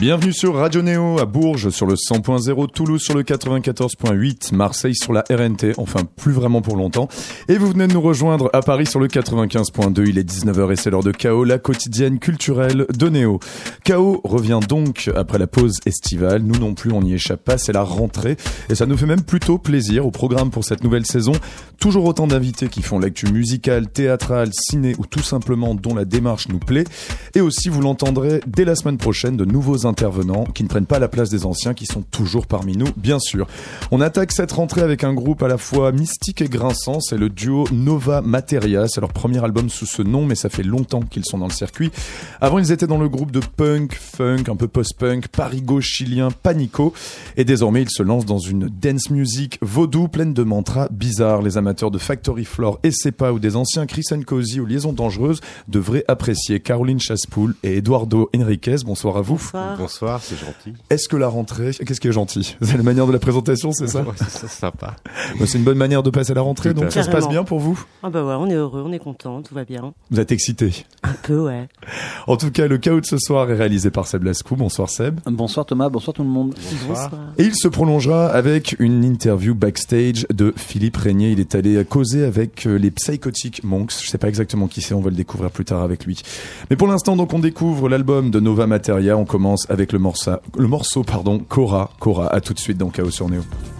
Bienvenue sur Radio Néo à Bourges sur le 100.0, Toulouse sur le 94.8, Marseille sur la RNT, enfin plus vraiment pour longtemps. Et vous venez de nous rejoindre à Paris sur le 95.2, il est 19h et c'est l'heure de Chaos, la quotidienne culturelle de Néo. Chaos revient donc après la pause estivale, nous non plus on n'y échappe pas, c'est la rentrée et ça nous fait même plutôt plaisir au programme pour cette nouvelle saison. Toujours autant d'invités qui font l'actu musicale, théâtrale, ciné ou tout simplement dont la démarche nous plaît. Et aussi vous l'entendrez dès la semaine prochaine de nouveaux intervenants qui ne prennent pas la place des anciens qui sont toujours parmi nous, bien sûr. On attaque cette rentrée avec un groupe à la fois mystique et grinçant, c'est le duo Nova Materia, c'est leur premier album sous ce nom, mais ça fait longtemps qu'ils sont dans le circuit. Avant, ils étaient dans le groupe de punk, funk, un peu post-punk, parigo chilien, Panico, et désormais ils se lancent dans une dance music vaudou pleine de mantras bizarres. Les amateurs de Factory Floor et Sepa ou des anciens Chris Cozy ou Liaisons Dangereuses devraient apprécier Caroline Chaspoul et Eduardo Enriquez. Bonsoir à vous. Bonsoir, c'est gentil. Est-ce que la rentrée, qu'est-ce qui est gentil? C'est la manière de la présentation, c'est ça? Ouais, C'est sympa. Bah, C'est une bonne manière de passer la rentrée, donc ça se passe bien pour vous? Ah bah ouais, on est heureux, on est content, tout va bien. Vous êtes excité. Un peu, ouais. En tout cas, le chaos de ce soir est réalisé par Seb Lascou. Bonsoir Seb. Bonsoir Thomas, bonsoir tout le monde. Bonsoir. Et il se prolongera avec une interview backstage de Philippe Régnier. Il est allé causer avec euh, les Psychotic Monks. Je sais pas exactement qui c'est, on va le découvrir plus tard avec lui. Mais pour l'instant, donc, on découvre l'album de Nova Materia. On commence avec le morceau, le morceau, pardon, Cora. Cora, à tout de suite dans Chaos sur Néo.「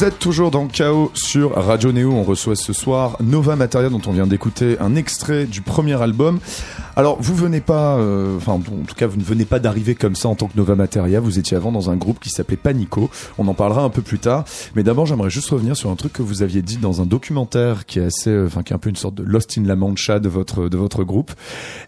Vous êtes toujours dans Chaos sur Radio Néo. On reçoit ce soir Nova Materia dont on vient d'écouter un extrait du premier album. Alors, vous venez pas, euh, enfin, en tout cas, vous ne venez pas d'arriver comme ça en tant que Nova Materia. Vous étiez avant dans un groupe qui s'appelait Panico. On en parlera un peu plus tard. Mais d'abord, j'aimerais juste revenir sur un truc que vous aviez dit dans un documentaire qui est assez, euh, enfin, qui est un peu une sorte de Lost in La Mancha de votre, de votre groupe.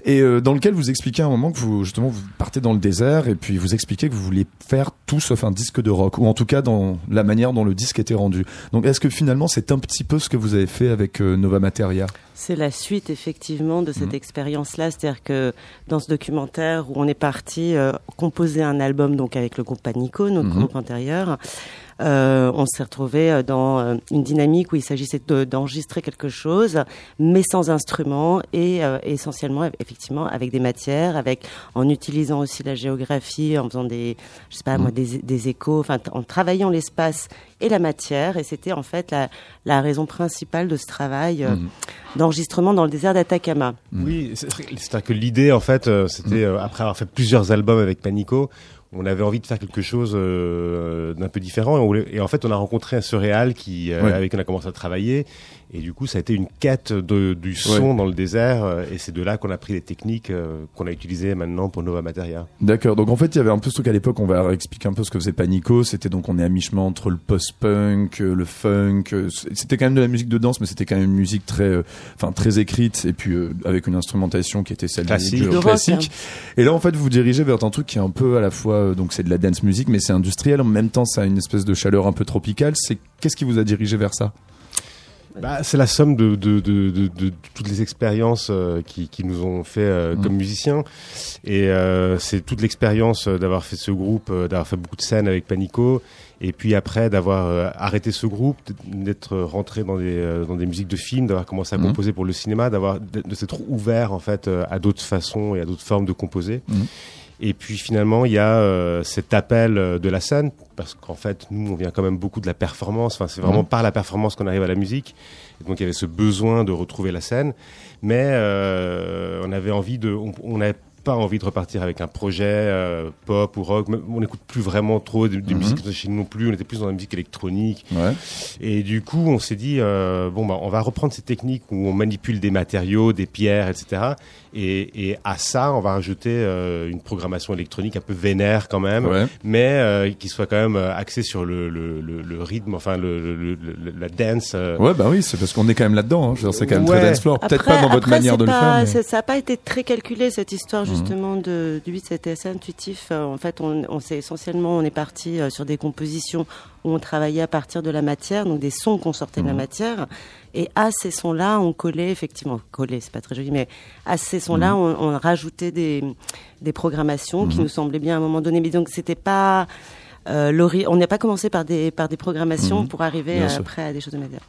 Et euh, dans lequel vous expliquez à un moment que vous, justement, vous partez dans le désert et puis vous expliquez que vous vouliez faire tout sauf un disque de rock. Ou en tout cas, dans la manière dont le disque était rendu. Donc, est-ce que finalement, c'est un petit peu ce que vous avez fait avec euh, Nova Materia? C'est la suite effectivement de cette Mhm. expérience-là, c'est-à-dire que dans ce documentaire où on est parti euh, composer un album donc avec le groupe Panico, notre Mhm. groupe antérieur, on s'est retrouvé euh, dans euh, une dynamique où il s'agissait de- d'enregistrer quelque chose, mais sans instrument et euh, essentiellement effectivement avec des matières, avec en utilisant aussi la géographie, en faisant des, je sais pas moi, des, des échos, enfin en travaillant l'espace et la matière. Et c'était en fait la, la raison principale de ce travail euh, Mhm. d'enregistrement dans le désert d'Atacama. Oui, c'est- c'est-à-dire que l'idée, en fait, euh, c'était euh, après avoir fait plusieurs albums avec Panico, on avait envie de faire quelque chose euh, d'un peu différent. Et, on voulait- et en fait, on a rencontré un surréal qui, euh, Ouais. avec qui on a commencé à travailler. Et du coup, ça a été une quête de, du son dans le désert. euh, Et c'est de là qu'on a pris les techniques euh, qu'on a utilisées maintenant pour Nova Materia. D'accord. Donc en fait, il y avait un peu ce truc à l'époque. On va expliquer un peu ce que faisait Panico. C'était donc on est à mi-chemin entre le post-punk, euh, le funk. C'était quand même de la musique de danse, mais c'était quand même une musique très, euh, enfin très écrite et puis euh, avec une instrumentation qui était celle du- Classique. du De rock, classique. Et là, en fait, vous vous dirigez vers un truc qui est un peu à la fois euh, donc c'est de la dance music, mais c'est industriel. En même temps, ça a une espèce de chaleur un peu tropicale. C'est qu'est-ce qui vous a dirigé vers ça? Bah, c'est la somme de, de, de, de, de toutes les expériences euh, qui, qui nous ont fait euh, Mhm. comme musiciens. Et euh, c'est toute l'expérience euh, d'avoir fait ce groupe, euh, d'avoir fait beaucoup de scènes avec Panico. Et puis après, d'avoir arrêté ce groupe, d'être rentré dans des, euh, dans des musiques de films, d'avoir commencé à Mhm. composer pour le cinéma, d'avoir de, s'être ouvert en fait à d'autres façons et à d'autres formes de composer. Mhm. Et puis finalement, il y a euh, cet appel euh, de la scène, parce qu'en fait, nous, on vient quand même beaucoup de la performance. Enfin, c'est vraiment Mhm. par la performance qu'on arrive à la musique. Et donc, il y avait ce besoin de retrouver la scène, mais euh, on avait envie de, on n'avait pas envie de repartir avec un projet euh, pop ou rock. On n'écoute plus vraiment trop de, de Mhm. musique chez nous non plus. On était plus dans la musique électronique. Ouais. Et du coup, on s'est dit, euh, bon, bah, on va reprendre ces techniques où on manipule des matériaux, des pierres, etc. Et, et à ça, on va rajouter euh, une programmation électronique un peu vénère quand même, Ouais. mais euh, qui soit quand même euh, axée sur le, le, le, le rythme, enfin le, le- le- le- la dance. euh. Ouais, bah oui, c'est parce qu'on est quand même là-dedans. Hein. Je veux dire, C'est quand même Ouais. très dance floor. Peut-être pas dans votre après, manière de le faire. mais- Ça n'a pas été très calculé cette histoire Mhm. justement de, du 8, c'était assez intuitif. Euh, En fait, on, on s'est essentiellement, on est parti euh, sur des compositions où on travaillait à partir de la matière, donc des sons qu'on sortait de la Mhm. matière. Et à ces sons-là, on collait effectivement, coller, c'est pas très joli, mais à ces sons-là, Mhm. on, on rajoutait des, des programmations qui Mhm. nous semblaient bien à un moment donné. Mais donc, c'était pas euh, on n'a pas commencé par des par des programmations Mhm. pour arriver après à des choses de matière.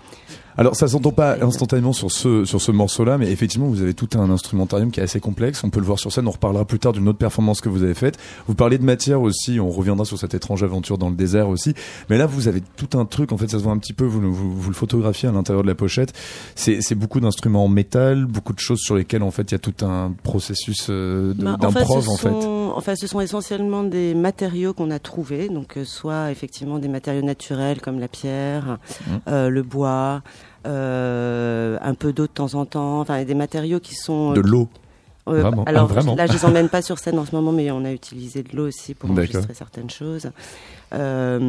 Alors ça s'entend pas instantanément sur ce sur ce morceau-là, mais effectivement vous avez tout un instrumentarium qui est assez complexe. On peut le voir sur scène. On reparlera plus tard d'une autre performance que vous avez faite. Vous parlez de matière aussi. On reviendra sur cette étrange aventure dans le désert aussi. Mais là vous avez tout un truc. En fait ça se voit un petit peu. Vous le- vous, vous le photographiez à l'intérieur de la pochette. C'est c'est beaucoup d'instruments en métal, beaucoup de choses sur lesquelles en fait il y a tout un processus euh, de- Bah, en fait, en fait. enfin, ce sont essentiellement des matériaux qu'on a trouvés, donc euh, soit effectivement des matériaux naturels comme la pierre, Mhm. euh, le bois, un peu d'eau de temps en temps, enfin des matériaux qui sont. De l'eau. euh, vraiment. Alors Ah, vraiment là, je les emmène pas sur scène en ce moment, mais on a utilisé de l'eau aussi pour enregistrer certaines choses. Euh,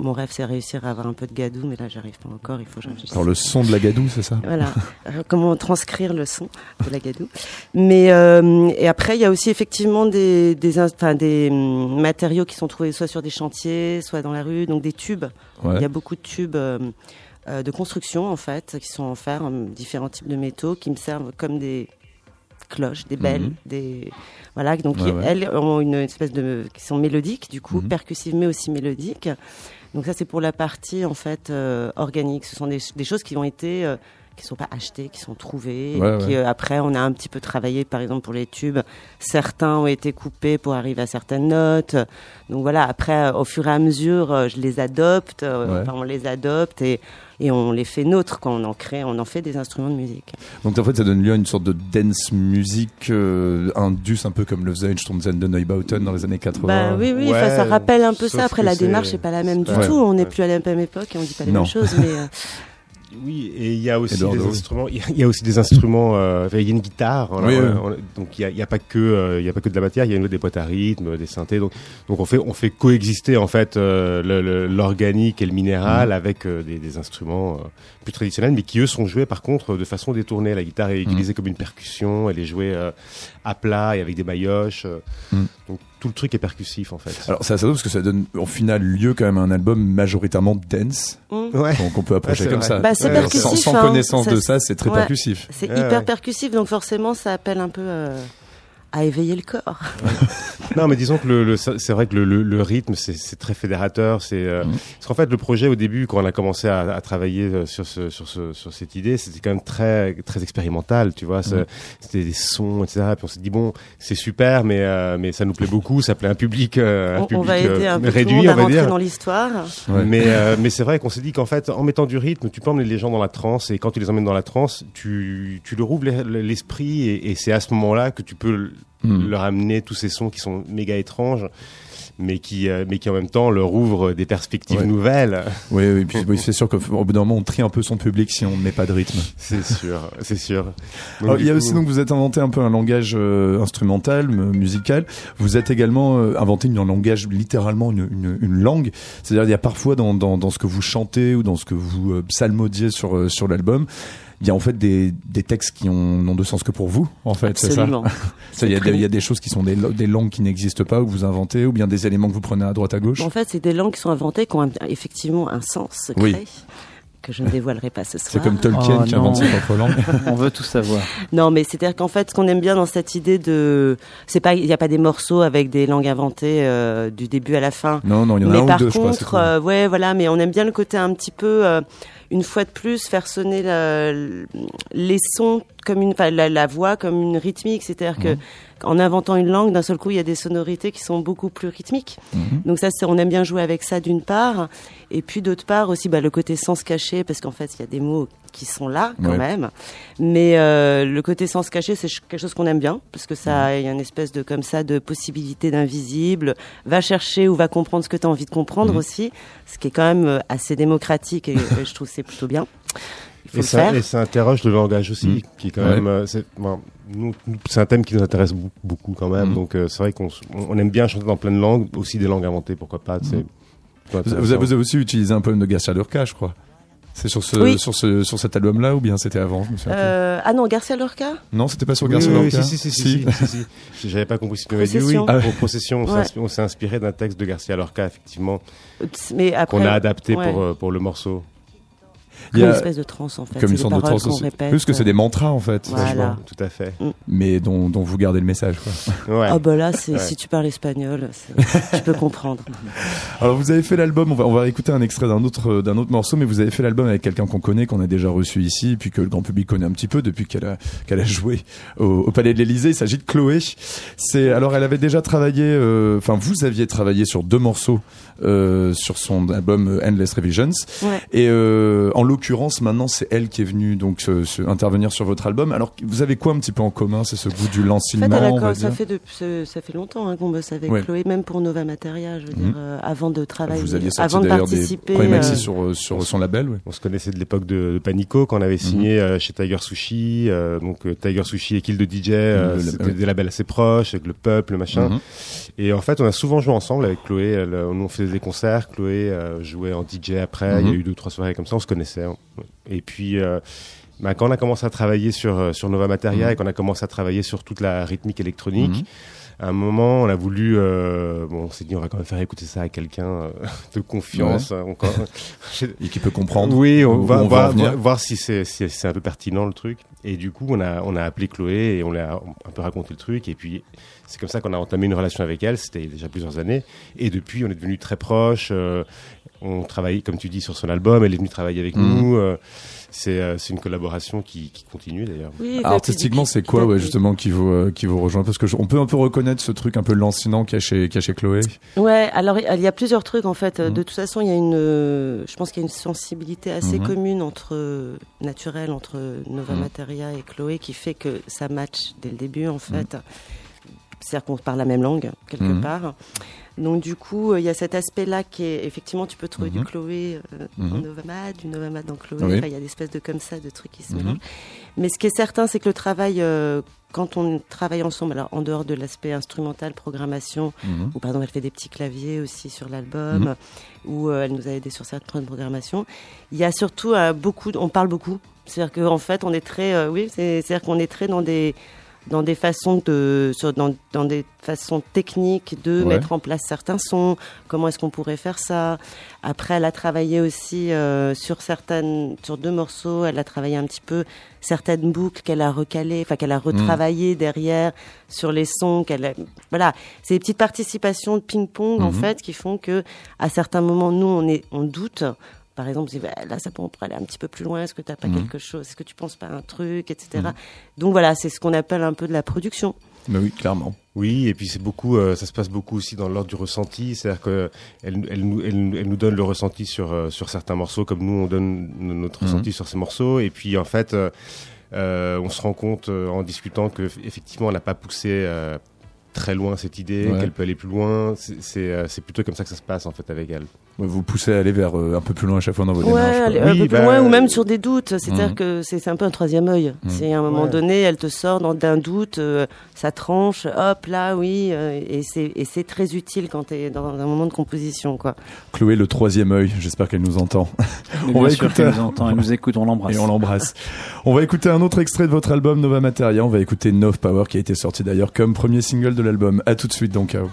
mon rêve, c'est réussir à avoir un peu de gadou, mais là, j'arrive pas encore. Il faut que. Alors le son de la gadoue, c'est ça? Voilà, Euh, comment transcrire le son de la gadou. Mais euh, et après, il y a aussi effectivement des des, ins- enfin, des hum, matériaux qui sont trouvés soit sur des chantiers, soit dans la rue, donc des tubes. Ouais. Il y a beaucoup de tubes euh, euh, de construction en fait qui sont en fer, hum, différents types de métaux qui me servent comme des cloches, des belles, Mhm. des voilà. Donc Ouais, ouais. elles ont une espèce de qui sont mélodiques du coup, Mhm. percussives mais aussi mélodiques. Donc ça c'est pour la partie en fait euh, organique. Ce sont des, des choses qui ont été euh, qui sont pas achetées, qui sont trouvées. Ouais, qui, euh, après on a un petit peu travaillé par exemple pour les tubes. Certains ont été coupés pour arriver à certaines notes. Donc voilà. Après euh, au fur et à mesure euh, je les adopte. euh, enfin, on les adopte et et on les fait nôtres quand on en crée, on en fait des instruments de musique. Donc en fait, ça donne lieu à une sorte de dance music, euh, indus, un peu comme le faisait de Neubauten dans les années 80. Bah oui, oui, Ouais, ça rappelle un peu ça. Après, la démarche n'est pas la même du Ouais. tout. On n'est Ouais. plus à la même époque et on dit pas les Non. mêmes choses. Mais euh, Oui, et il y a aussi des instruments. Il y a- aussi des instruments. euh, il y a une guitare. Oui, oui. on donc il y a, pas que euh, il y a pas que de la matière. Il y a des boîtes à rythme, des synthés. Donc donc on fait on fait coexister en fait euh, l'organique et le minéral avec euh, des, des instruments plus traditionnels, mais qui eux sont joués par contre de façon détournée. La guitare est utilisée comme une percussion. Elle est jouée euh, à plat et avec des maillotches. euh. Mm. Donc tout le truc est percussif en fait. Alors c'est assez drôle parce que ça donne au final lieu quand même à un album majoritairement dance, hmm. ouais. donc on peut approcher Ouais, comme vrai. ça. Bah, c'est percussif, Sans, sans hein. connaissance Ça, de ça, c'est très ouais. percussif. c'est Ouais, hyper ouais. percussif, donc forcément, ça appelle un peu euh, à éveiller le corps. Non, mais disons que le, le- c'est vrai que le, le, le rythme, c'est c'est très fédérateur. C'est euh, Mhm. parce qu'en fait, le projet au début, quand on a commencé à, à travailler euh, sur ce, sur ce, sur cette idée, c'était quand même très, très expérimental. Tu vois, Mhm. c'était des sons, etc. Puis on s'est dit bon, c'est super, mais euh, mais ça nous plaît beaucoup. Ça plaît un public, euh, un On, public va aider un peu tout le réduit, monde à on va rentrer dire. dans l'histoire. Ouais. Mais, euh, mais c'est vrai qu'on s'est dit qu'en fait, en mettant du rythme, tu peux emmener les gens dans la transe, et quand tu les emmènes dans la transe, tu, tu leur ouvres les- l'esprit, et, et c'est à ce moment-là que tu peux Hmm. leur amener tous ces sons qui sont méga étranges, mais qui, euh, mais qui en même temps leur ouvrent des perspectives Ouais. nouvelles. Oui, oui, puis oui, c'est sûr qu'au bout d'un moment, on trie un peu son public si on ne met pas de rythme. C'est sûr, c'est sûr. Donc, Alors, du il y a aussi donc vous êtes inventé un peu un langage euh, instrumental, musical. Vous êtes également euh, inventé un langage littéralement une, une, une langue. C'est-à-dire il y a parfois dans, dans, dans ce que vous chantez ou dans ce que vous euh, psalmodiez sur sur l'album, il y a en fait des, des textes qui ont n'ont de sens que pour vous en fait. C'est ça. Absolument. Il y, a des- il y a des choses qui sont des, des langues qui n'existent pas ou que vous inventez ou bien des éléments que vous prenez à droite à gauche. En fait, c'est des langues qui sont inventées, qui ont un- effectivement un sens secret. Oui. Que je ne dévoilerai pas ce soir. C'est comme Tolkien Oh, qui invente ses propres langues. On veut tout savoir. Non, mais c'est-à-dire qu'en fait, ce qu'on aime bien dans cette idée de, c'est pas, il n'y a pas des morceaux avec des langues inventées euh, du début à la fin. Non, non, il y en a mais un par ou deux, je crois. c'est contre, tout. euh, ouais, voilà, mais on aime bien le côté un petit peu, euh, une fois de plus, faire sonner la- les sons comme une, enfin, la, la voix comme une rythmique. C'est-à-dire Mhm. que, en inventant une langue, d'un seul coup, il y a des sonorités qui sont beaucoup plus rythmiques. Mhm. Donc ça, on aime bien jouer avec ça d'une part, et puis d'autre part aussi, bah, le côté sens caché, parce qu'en fait, il y a des mots qui sont là quand Ouais. même. Mais euh, le côté sens caché, c'est quelque chose qu'on aime bien, parce que ça, il y a une espèce de comme ça de possibilité d'invisible. Va chercher ou va comprendre ce que tu as envie de comprendre Mhm. aussi, ce qui est quand même euh, assez démocratique et, et je trouve que c'est plutôt bien. Il faut Et le ça, faire. et ça interroge le langage aussi, Mm. qui est quand Ouais. même. euh, c'est bon, un thème qui nous intéresse beaucoup quand même. Mm. Donc euh, c'est vrai qu'on on aime bien chanter dans plein de langues, aussi des langues inventées, pourquoi pas. Mm. Vous, vous avez, aussi utilisé un poème de Garcia Lorca, je crois. C'est sur ce, Oui. sur ce, sur cet album-là ou bien c'était avant je me. Euh, ah non, Garcia Lorca? Non, c'était pas sur Garcia oui, oui, Lorca. si, si, si, si, si, si, si. J'avais pas compris si tu m'avais dit oui. Ah. Pour Procession, on s'est Ouais. inspi- on s'est inspiré d'un texte de Garcia Lorca, effectivement, Mais après, qu'on a adapté ouais. pour, pour le morceau. Comme une espèce de transe en fait. comme une sorte de paroles trans qu'on aussi. répète. Plus que c'est des mantras en fait, Voilà. Tout à fait. mais dont, dont vous gardez le message. Quoi. Ouais. Ah bah là, Ouais. si tu parles espagnol, tu peux comprendre. Alors vous avez fait l'album, on va, on va écouter un extrait d'un autre, d'un autre morceau, mais vous avez fait l'album avec quelqu'un qu'on connaît, qu'on a déjà reçu ici, et puis que le grand public connaît un petit peu depuis qu'elle a, qu'elle a joué au, au Palais de l'Élysée. Il s'agit de Chloé. C'est, alors elle avait déjà travaillé, euh, enfin vous aviez travaillé sur deux morceaux euh, sur son album euh, Endless Revisions. Ouais. Et euh, en l'occurrence, maintenant, c'est elle qui est venue donc se- se intervenir sur votre album. Alors, vous avez quoi un petit peu en commun C'est ce goût du En fait, ça, fait de- ça fait longtemps hein, qu'on bosse avec Ouais. Chloé, même pour Nova Materia, je veux Mhm. dire, euh, avant de travailler, Vous aviez sorti avant de d'ailleurs des participer. maxi euh, sur, sur son label. ouais. On se connaissait de l'époque de, de Panico, quand on avait signé euh, chez Tiger Sushi. euh, donc euh, Tiger Sushi et Kill de DJ, euh, Le- le- c'était ouais. des labels assez proches, avec le peuple, le machin. Mhm. Et en fait, on a souvent joué ensemble avec Chloé. Elle, nous, on faisait des concerts. Chloé euh, jouait en DJ après. Il y a Mhm. eu deux, trois soirées comme ça. On se connaissait. hein. Et puis, euh, bah, quand on a commencé à travailler sur, euh, sur Nova Materia Mhm. et qu'on a commencé à travailler sur toute la rythmique électronique, Mhm. À un moment, on a voulu, euh, bon, on s'est dit, on va quand même faire écouter ça à quelqu'un euh, de confiance, encore. Et qui peut comprendre. Oui, on va on venir. voir si c'est si un peu pertinent le truc. Et du coup, on a on a appelé Chloé et on lui a un peu raconté le truc. Et puis c'est comme ça qu'on a entamé une relation avec elle. C'était déjà plusieurs années. Et depuis, on est devenus très proches. euh, on travaille, comme tu dis, sur son album. Elle est venue travailler avec Mhm. nous. Euh, c'est euh, une collaboration qui, qui continue d'ailleurs. Oui, Alors, Artistiquement, c'est quoi, ouais, justement, qui vous, euh, qui vous rejoint? Parce que je- on peut un peu reconnaître ce truc un peu lancinant qu'il y qu'il y a chez Chloé. Ouais, alors il y a plusieurs trucs en fait. Mhm. De toute façon, il y a une, euh, je pense qu'il y a une sensibilité assez Mhm. commune entre euh, naturelle entre Nova Mhm. Materia et Chloé qui fait que ça match dès le début en Mhm. fait. C'est-à-dire qu'on parle la même langue quelque Mhm. part. Donc du coup, euh, il y a cet aspect-là qui est effectivement, tu peux trouver Mhm. du Chloé euh, Mhm. en Novamad, du Novamad dans Chloé. Oui. Enfin, il y a des espèces de comme ça, de trucs qui se Mhm. mélangent. Mais ce qui est certain, c'est que le travail, euh, quand on travaille ensemble, alors en dehors de l'aspect instrumental, programmation, Mhm. ou pardon, elle fait des petits claviers aussi sur l'album, Mhm. ou euh, elle nous a aidé sur certaines programmations. Il y a surtout beaucoup, on parle beaucoup. C'est-à-dire qu'en fait, on est très, oui, c'est- c'est-à-dire qu'on est très dans des dans des façons de sur- dans, dans des façons techniques de Ouais. mettre en place certains sons. Comment est-ce qu'on pourrait faire ça? Après elle a travaillé aussi euh, sur certaines sur deux morceaux. Elle a travaillé un petit peu certaines boucles qu'elle a recalées enfin qu'elle a retravaillées derrière sur les sons qu'elle a- voilà. C'est des petites participations de ping-pong en Mhm. fait qui font que à certains moments nous on est on doute par exemple, on bah, là, ça peut, on pourrait aller un petit peu plus loin. Est-ce que tu n'as pas Mhm. quelque chose? Est-ce que tu penses pas à un truc, etc. Mhm. Donc voilà, c'est ce qu'on appelle un peu de la production. Mais oui, clairement. Oui, et puis c'est beaucoup, euh, ça se passe beaucoup aussi dans l'ordre du ressenti, c'est-à-dire que elle, elle, nous, elle, elle nous donne le ressenti sur euh, sur certains morceaux, comme nous on donne notre Mhm. ressenti sur ces morceaux, et puis en fait, euh, euh, on se rend compte euh, en discutant que effectivement, elle n'a pas poussé euh, très loin cette idée, Ouais. qu'elle peut aller plus loin. C'est c'est, euh, c'est plutôt comme ça que ça se passe en fait avec elle. Ouais, Vous poussez à aller vers euh, un peu plus loin à chaque fois dans vos Ouais, démarches. aller un Oui, peu plus bah, loin, ou même sur des doutes. C'est-à-dire Mhm. que c'est un peu un troisième œil. Mhm. C'est à un moment Ouais. donné, elle te sort dans- d'un doute, euh, ça tranche, hop, là, oui, euh, et c'est et c'est très utile quand tu es dans un moment de composition, quoi. Chloé, le troisième œil, j'espère qu'elle nous entend. On va écouter- qu'elle nous entend, elle nous écoute, on l'embrasse. Et on l'embrasse. on va écouter un autre extrait de votre album Nova Materia. On va écouter Nov Power qui a été sorti d'ailleurs comme premier single de l'album. À tout de suite donc. Kao.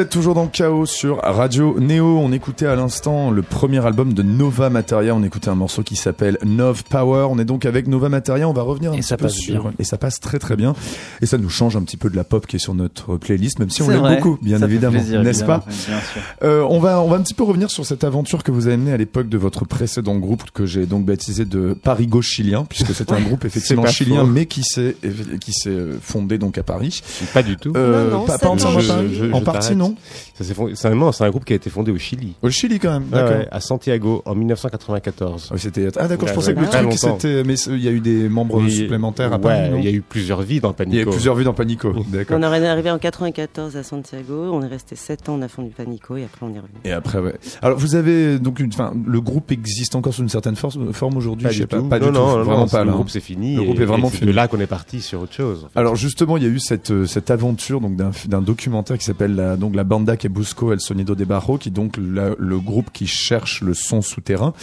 Vous êtes toujours dans Chaos sur Radio Neo. On écoutait à l'instant le premier album de Nova Materia. On écoutait un morceau qui s'appelle Nov Power. On est donc avec Nova Materia. On va revenir un Et petit ça peu passe sur bien. et ça passe très très bien. Et ça nous change un petit peu de la pop qui est sur notre playlist, même si on l'aime beaucoup, bien Ça évidemment, n'est-ce pas évidemment, Bien sûr. Euh, on va on va un petit peu revenir sur cette aventure que vous avez menée à l'époque de votre précédent groupe que j'ai donc baptisé de Parigo chilien puisque c'est un groupe effectivement chilien faux. mais qui s'est qui s'est fondé donc à Paris. Pas du tout. Euh, Non, non, pas, Je- je- en partie t'arrête. Non. Ça s'est fondé- C'est un, non, c'est un groupe qui a été fondé au Chili. Au Chili quand même. Ouais, D'accord. ouais, à Santiago en 1994. Ah c'était ah d'accord, je pensais que le très truc longtemps. c'était mais il y a eu des membres Oui, supplémentaires à non il y a eu plusieurs vies dans Panico. Il y a eu plusieurs vues dans Panico. D'accord. On est arrivé en 94 à Santiago, on est resté 7 ans, on a fondu Panico et après on est revenu. Et après, ouais. Alors, vous avez donc une, enfin, le groupe existe encore sous une certaine force- forme aujourd'hui. Pas je sais pas, pas non, du non, tout, non, vraiment non, pas. Le groupe c'est fini. Le groupe est vraiment c'est fini. de là qu'on est parti sur autre chose. Alors justement, il y a eu cette euh, cette aventure donc d'un d'un documentaire qui s'appelle la donc banda que busco el sonido de barro, qui est donc le groupe qui cherche le son souterrain.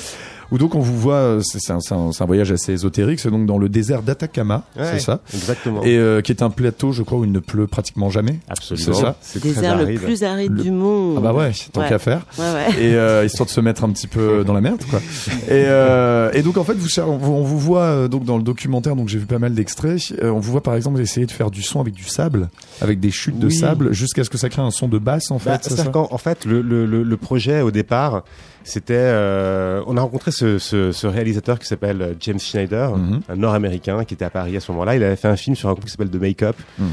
Où donc on vous voit, euh, c'est c'est un, c'est un, voyage assez ésotérique, c'est donc dans le désert d'Atacama, Ouais, c'est ça, Exactement. et euh, qui est un plateau, je crois, où il ne pleut pratiquement jamais. Absolument. c'est ça? C'est très Désert le plus aride Le- du monde. Ah bah ouais, tant Ouais. qu'à faire. Ouais, ouais. et euh, histoire de se mettre un petit peu dans la merde quoi. Et, euh, et donc en fait vous on vous, voit euh, donc dans le documentaire donc j'ai vu pas mal d'extraits euh, on vous voit par exemple essayer de faire du son avec du sable avec des chutes de Oui. sable jusqu'à ce que ça crée un son de basse en fait Bah, c'est C'est-à-dire ça? qu'en en fait, le, le, le, le projet au départ, c'était, euh, on a rencontré ce, ce, ce réalisateur qui s'appelle euh, James Schneider, Mhm. un Nord-américain qui était à Paris à ce moment-là. Il avait fait un film sur un groupe qui s'appelle The Make-up Mhm.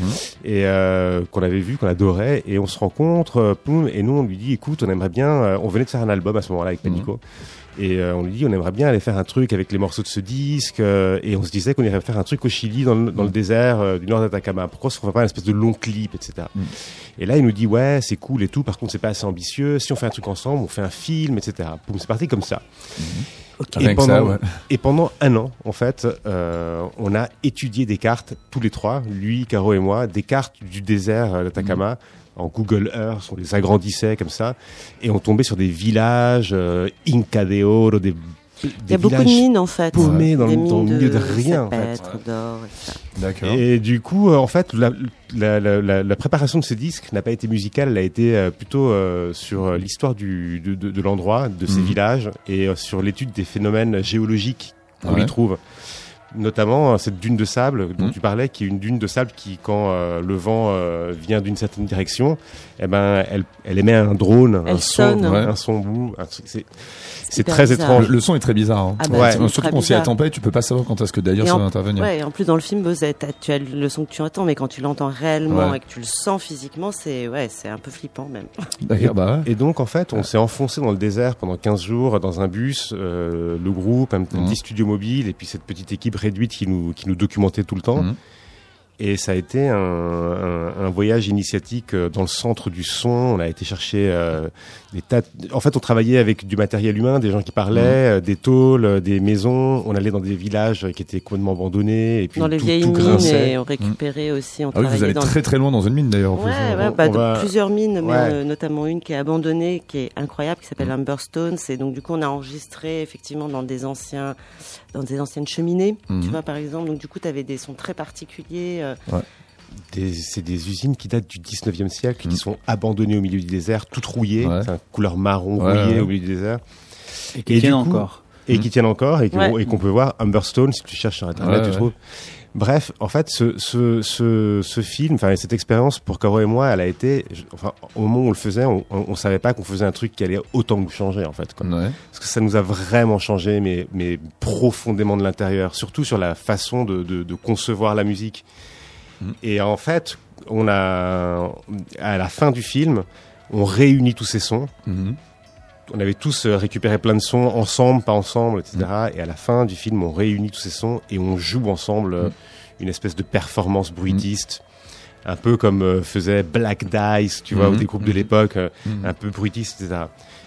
et euh, qu'on avait vu, qu'on adorait, et on se rencontre, poum, et nous on lui dit, écoute, on aimerait bien, euh, on venait de faire un album à ce moment-là avec Panico. Et euh, on lui dit, on aimerait bien aller faire un truc avec les morceaux de ce disque. euh, et on se disait qu'on irait faire un truc au Chili, dans le, dans le désert euh, du nord d'Atacama. Pourquoi on ne ferait pas une espèce de long clip, etc. Mm. Et là, il nous dit, ouais, c'est cool et tout. Par contre, c'est pas assez ambitieux. Si on fait un truc ensemble, on fait un film, etc. Boum, c'est parti comme ça. Rien Et ça, pendant, ouais. et pendant un an, en fait, euh, on a étudié des cartes, tous les trois, lui, Caro et moi, des cartes du désert euh, d'Atacama. En Google Earth, on les agrandissait comme ça, et on tombait sur des villages, euh, Inca de Oro, des, Il y a beaucoup de mines en fait. paumés dans le- milieu de rien, Et du coup, euh, en fait, la, la, la, la- la préparation de ce disque n'a pas été musicale, elle a été euh, plutôt euh, sur l'histoire du, de, de, de l'endroit, de ces Mhm. villages, et euh, sur l'étude des phénomènes géologiques qu'on Ouais. y trouve. Notamment euh, cette dune de sable dont Mhm. tu parlais, qui est une dune de sable qui, quand euh, le vent euh, vient d'une certaine direction, eh ben, elle, elle émet un drone, un son. Ouais. un son boum. C'est, très bizarre. étrange. le, le son est très bizarre hein. Ah bah, Ouais. surtout qu'on s'y attend pas et tu peux pas savoir quand est-ce que d'ailleurs Et ça va intervenir Ouais, et en plus dans le film, tu as le son que tu entends, mais quand tu l'entends réellement Ouais. et que tu le sens physiquement, c'est ouais, c'est un peu flippant même. d'accord bah ouais. Et donc, en fait, on s'est enfoncé dans le désert pendant 15 jours dans un bus, euh, le groupe, un, Mhm. petit studio mobile, et puis cette petite équipe réduite qui nous, qui nous documentait tout le temps. Mhm. Et ça a été un, un, un voyage initiatique euh, dans le centre du son. On a été chercher euh, des tas. de- En fait, on travaillait avec du matériel humain, des gens qui parlaient, Mhm. euh, des tôles, euh, des maisons. On allait dans des villages qui étaient complètement abandonnés et puis dans les tout, vieilles tout mines, et on récupérait aussi, on ah oui vous travaillait allez dans très très loin dans une mine d'ailleurs. Ouais, ouais, On- bah, va- plusieurs mines, mais Ouais. euh, notamment une qui est abandonnée, qui est incroyable, qui s'appelle Humberstone. C'est donc du coup on a enregistré effectivement dans des anciens, dans des anciennes cheminées, Mhm. tu vois par exemple. Donc du coup tu avais des sons très particuliers. euh, C'est des usines qui datent du 19e siècle, Mhm. qui sont abandonnées au milieu du désert, toutes rouillées, Ouais. c'est un couleur marron Ouais, rouillée ouais. au milieu du désert. Et qui Et tiennent coup- encore. et Mhm. qui tiennent encore et qu'on peut voir Humberstone si tu cherches sur internet Ouais, tu ouais. trouves bref en fait ce ce ce, ce film enfin cette expérience pour Caro et moi elle a été enfin au moment où on le faisait on, on, on savait pas qu'on faisait un truc qui allait autant nous changer en fait quoi. Ouais. parce que ça nous a vraiment changé mais mais profondément de l'intérieur surtout sur la façon de de, de concevoir la musique Mhm. et en fait on a à la fin du film on réunit tous ces sons Mhm. On avait tous euh, récupéré plein de sons ensemble, pas ensemble, etc. Et à la fin du film, on réunit tous ces sons et on joue ensemble euh, Mm. une espèce de performance bruitiste. Un peu comme euh, faisait Black Dice, tu vois, ou des groupes de l'époque, un peu bruitiste, etc.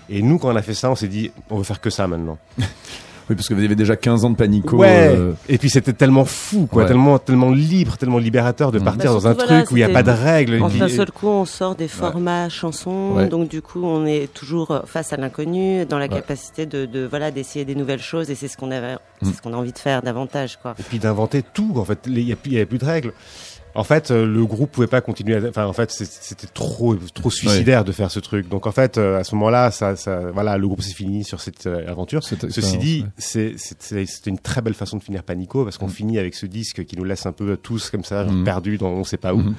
Et nous, quand on a fait ça, on s'est dit, on veut faire que ça maintenant. oui parce que vous avez déjà 15 ans de panico ouais. euh, Et puis c'était tellement fou, quoi, Ouais. tellement, tellement libre, tellement libérateur de Mhm. partir Bah, dans un voilà, truc où il n'y a pas de règles. et En d'un seul coup, on sort des formats chansons, Ouais. donc du coup, on est toujours euh, face à l'inconnu, dans la Ouais. capacité de, de voilà d'essayer des nouvelles choses, et c'est ce qu'on avait, Mm. c'est ce qu'on a envie de faire davantage, quoi. et puis d'inventer tout en fait il n'y a, avait plus de règles En fait, euh, le groupe pouvait pas continuer. À... Enfin, en fait, c'était trop, trop suicidaire de faire ce truc. Donc, en fait, euh, à ce moment-là, ça, ça, voilà, le groupe s'est fini sur cette euh, aventure. Ceci dit, ouais. c'est c'était une très belle façon de finir Panico parce qu'on finit avec ce disque qui nous laisse un peu tous comme ça, Mhm. perdus dans on sait pas où. Mhm.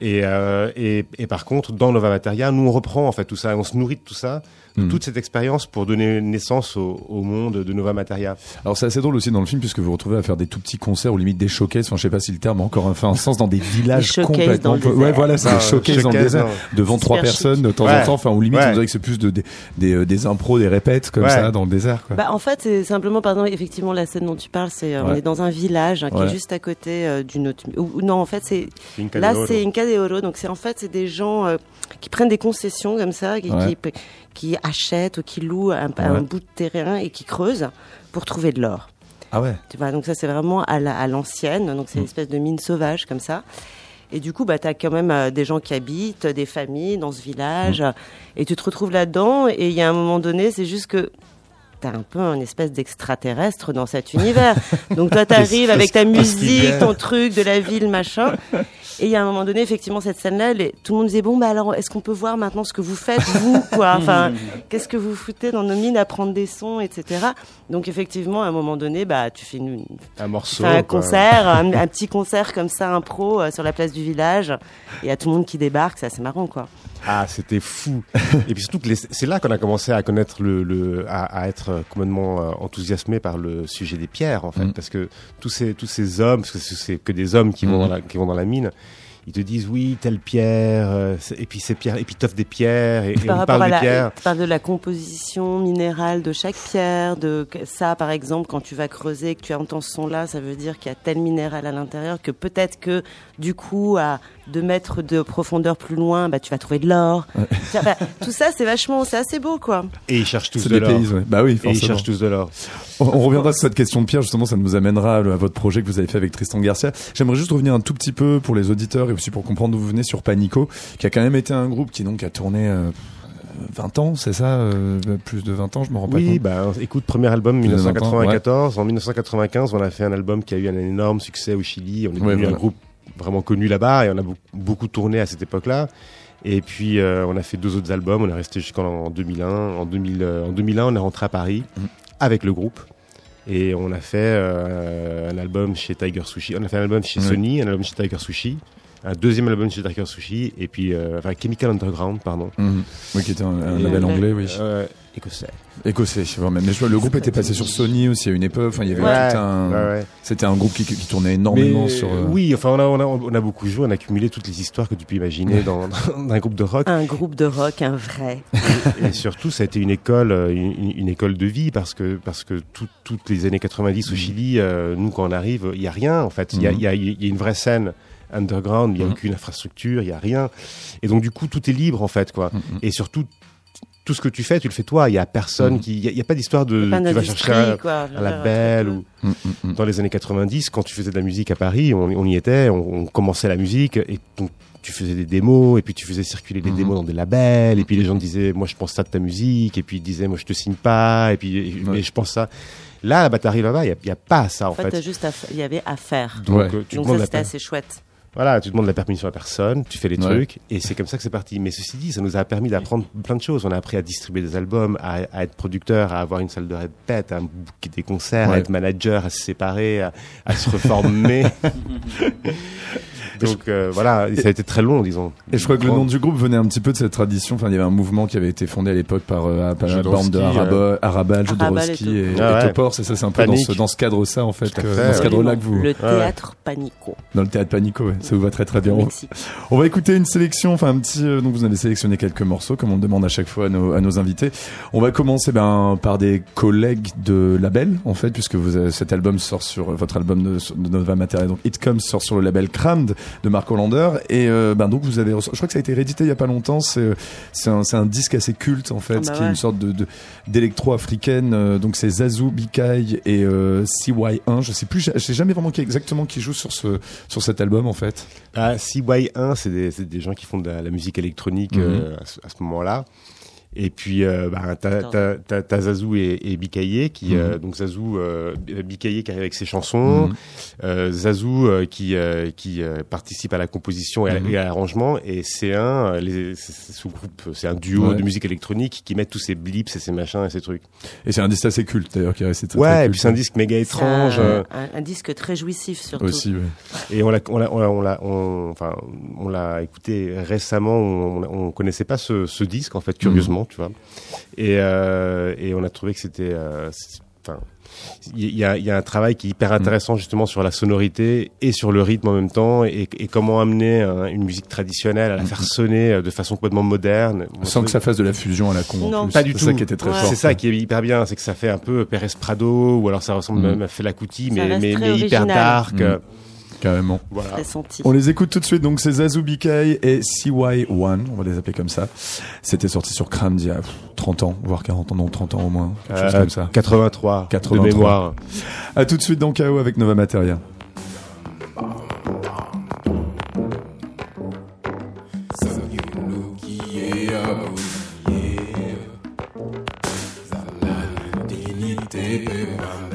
Et, euh, et, et par contre, dans Nova Materia, nous on reprend en fait tout ça, on se nourrit de tout ça, de Mhm. toute cette expérience pour donner naissance au, au monde de Nova Materia. Alors c'est assez drôle aussi dans le film puisque vous vous retrouvez à faire des tout petits concerts ou limite des showcases. Enfin, je sais pas si le terme a encore un, fait un sens dans des villages showcases complètement. dans le ouais, voilà, c'est Ah, des showcases dans le désert devant trois personnes de temps Ouais. en temps. Enfin, ou limite, Ouais. on dirait que c'est plus de, des, des, euh, des impros, des répètes comme Ouais. ça dans le désert. Quoi. Bah, en fait, c'est simplement, par exemple, effectivement, la scène dont tu parles, c'est, euh, on est dans un village hein, qui Ouais. est juste à côté euh, d'une autre. Ou, non, en fait, c'est C'est une là, c'est donc. Inca de Oro. Donc, c'est en fait, c'est des gens euh, qui prennent des concessions comme ça, qui, Ouais. qui, qui achètent ou qui louent un, bout de terrain et qui creusent pour trouver de l'or. Ah ouais. Tu vois, donc ça c'est vraiment à la- à l'ancienne, donc c'est une espèce de mine sauvage comme ça. Et du coup, bah, tu as quand même euh, des gens qui habitent, des familles dans ce village, et tu te retrouves là-dedans, et il y a un moment donné, c'est juste que tu as un peu un espèce d'extraterrestre dans cet univers. donc toi, tu arrives avec ta musique, ton truc de la ville, machin. Et il y a un moment donné, effectivement, cette scène-là, tout le monde disait, bon, bah alors, est-ce qu'on peut voir maintenant ce que vous faites, vous, quoi? Enfin, qu'est-ce que vous foutez dans nos mines à prendre des sons, etc. Donc, effectivement, à un moment donné, bah, tu fais une, un morceau. un quoi. concert, un, un petit concert comme ça, impro, euh, sur la place du village. Et il y a tout le monde qui débarque, c'est assez marrant, quoi. Ah, c'était fou. Et puis surtout que les- c'est là qu'on a commencé à connaître le, le à, à être complètement euh, enthousiasmé par le sujet des pierres en fait, Mm. parce que tous ces tous ces hommes, parce que c'est que des hommes qui vont Mm. dans la qui vont dans la mine. Ils te disent oui telle pierre euh, et puis ces pierres et puis t'offres des pierres et, et Par on rapport parle à des la, pierres. tu parles de la composition minérale de chaque pierre, de ça, par exemple, quand tu vas creuser, que tu entends ce son-là, ça veut dire qu'il y a tel minéral à l'intérieur que peut-être que, du coup, à deux mètres de profondeur plus loin, bah, tu vas trouver de l'or. Enfin, tout ça, c'est vachement, c'est assez beau, quoi. Et ils cherchent tous de l'or. ouais. Bah oui, Et ils cherchent tous de l'or. On, on reviendra sur cette question de Pierre, justement, ça nous amènera à votre projet que vous avez fait avec Tristan Garcia. J'aimerais juste revenir un tout petit peu pour les auditeurs et aussi pour comprendre d'où vous venez sur Panico, qui a quand même été un groupe qui donc a tourné euh, 20 ans, c'est ça euh, Plus de 20 ans, je me rends pas Oui, compte. bah écoute, premier album Plus de 20 ans, 1994. En 1995, on a fait un album qui a eu un énorme succès au Chili. On est Ouais, devenu voilà. un groupe vraiment connu là-bas et on a beaucoup, tourné à cette époque-là. Et puis euh, on a fait deux autres albums. On est resté jusqu'en 2001. En, 2000, euh, en 2001, on est rentré à Paris Mhm. avec le groupe. Et on a fait euh, un album chez Tiger Sushi. On a fait un album chez. Sony, un album chez Tiger Sushi, un deuxième album chez Tiger Sushi, et puis euh, enfin Chemical Underground, pardon. Mhm. Oui, qui était un, un label anglais, oui. Euh, écossais. Écossais, je sais pas même. Mais je vois, le groupe était passé sur Sony aussi à une époque. Enfin, il y avait Ouais, tout un. ouais, ouais. C'était un groupe qui, qui tournait énormément Mais, sur. euh, Oui, enfin, on a, on, a, on a beaucoup joué, on a accumulé toutes les histoires que tu peux imaginer dans, dans un groupe de rock. Un groupe de rock, un vrai. Et surtout, ça a été une école, euh, une, une école de vie parce que, parce que tout- toutes les années 90 au Chili, euh, nous, quand on arrive, il y a rien, en fait. Il y, a, il y, a, il y a une vraie scène underground, il n'y a Mhm. aucune infrastructure, il y a rien. Et donc, du coup, tout est libre, en fait, quoi. Et surtout, tout ce que tu fais, tu le fais toi. Il y a personne Mhm. qui, il y a, il y a pas d'histoire de, Pas tu vas chercher un, quoi. label ou, mm, mm, mm. dans les années 90, quand tu faisais de la musique à Paris, on, on y était, on, on commençait la musique et donc tu faisais des démos et puis tu faisais circuler des Mhm. démos dans des labels et puis les gens disaient moi je pense ça de ta musique et puis ils disaient moi je te signe pas et puis et- Ouais. mais je pense ça. Là, bah t'arrives là-bas, il y a, il y a pas ça en, En fait, juste il y avait à faire. Donc Ouais. euh, tu Donc ça, la c'était assez chouette. Voilà, tu demandes la permission à personne, tu fais les Ouais. trucs et c'est comme ça que c'est parti. Mais ceci dit, ça nous a permis d'apprendre plein de choses. On a appris à distribuer des albums, à, à être producteur, à avoir une salle de répète, à booker des concerts, Ouais. à être manager, à se séparer, à, à se reformer. Donc euh, voilà, ça a été très long, disons. Et je crois que le nom du groupe venait un petit peu de cette tradition. Enfin, il y avait un mouvement qui avait été fondé à l'époque par, euh, par la bande de Araba, Arabal, Arabal Jodorowsky et et, Topor. et Ah ouais. Topor. C'est ça, c'est un peu dans ce, dans ce cadre-là, en fait, que- fait, dans ce cadre-là que vous, Le théâtre Panico. dans le théâtre Panico, ouais, ça vous va très très bien. On, va écouter une sélection, enfin un petit, euh, donc vous avez sélectionné quelques morceaux, comme on le demande à chaque fois à nos, à nos invités. On va commencer ben, par des collègues de label, en fait, puisque vous avez- cet album sort sur votre album de, de Nova Materia, donc It Comes sort sur le label Crammed de Mark Hollander, et euh, ben donc vous avez, je crois que ça a été réédité il y a pas longtemps. C'est c'est un, disque assez culte en fait, Ah bah qui est une sorte de d'électro africaine. euh, donc c'est Zazu, Bikai et euh, CY1. Je sais plus, je sais jamais vraiment qui exactement qui joue sur ce sur cet album en fait. Ah, CY1, c'est des, gens qui font de la, la musique électronique Mhm. euh, à ce, à ce moment-là. Et puis, euh, bah, t'as, t'as, t'as, t'as Zazou et, et Bikaye qui, euh, donc Zazou, euh, Bikaye qui arrive avec ses chansons, Mhm. euh, Zazou euh, qui, euh, qui euh, participe à la composition et à, Mhm. à l'arrangement, et C1, euh, les, c'est- c'est sous-groupe, c'est un duo Ouais. de musique électronique qui met tous ces blips et ces machins et ces trucs. Et c'est un disque assez culte d'ailleurs qui est resté très, ouais, très et puis c'est un disque méga étrange. C'est euh, un, un- un disque très jouissif surtout. aussi. ouais. Et on l'a, on l'a, on l'a, on l'a, on- enfin, on l'a écouté récemment. On, on connaissait pas ce, ce disque en fait, curieusement, tu vois. Et, euh, et on a trouvé que c'était, euh, enfin, il y a, il y a un travail qui est hyper intéressant justement sur la sonorité et sur le rythme en même temps, et, et comment amener un- une musique traditionnelle à la faire sonner euh, de façon complètement moderne. On Sans que ça fasse de la fusion à la con. en Non. plus. Pas du C'est tout. ça qui était très Ouais. fort. C'est ça qui est hyper bien, c'est que ça fait un peu Pérez Prado, ou alors ça ressemble Mm. même à Fela Kuti, mais, mais, hyper dark. Mm. Carrément. Voilà. On les écoute tout de suite, donc c'est Zazubikai et CY1, on va les appeler comme ça. C'était sorti sur Cram il y a 30 ans, voire 40 ans, donc 30 ans au moins, quelque euh, chose comme ça. 83, 83. de mémoire. À tout de suite dans KO avec Nova Materia. Baby,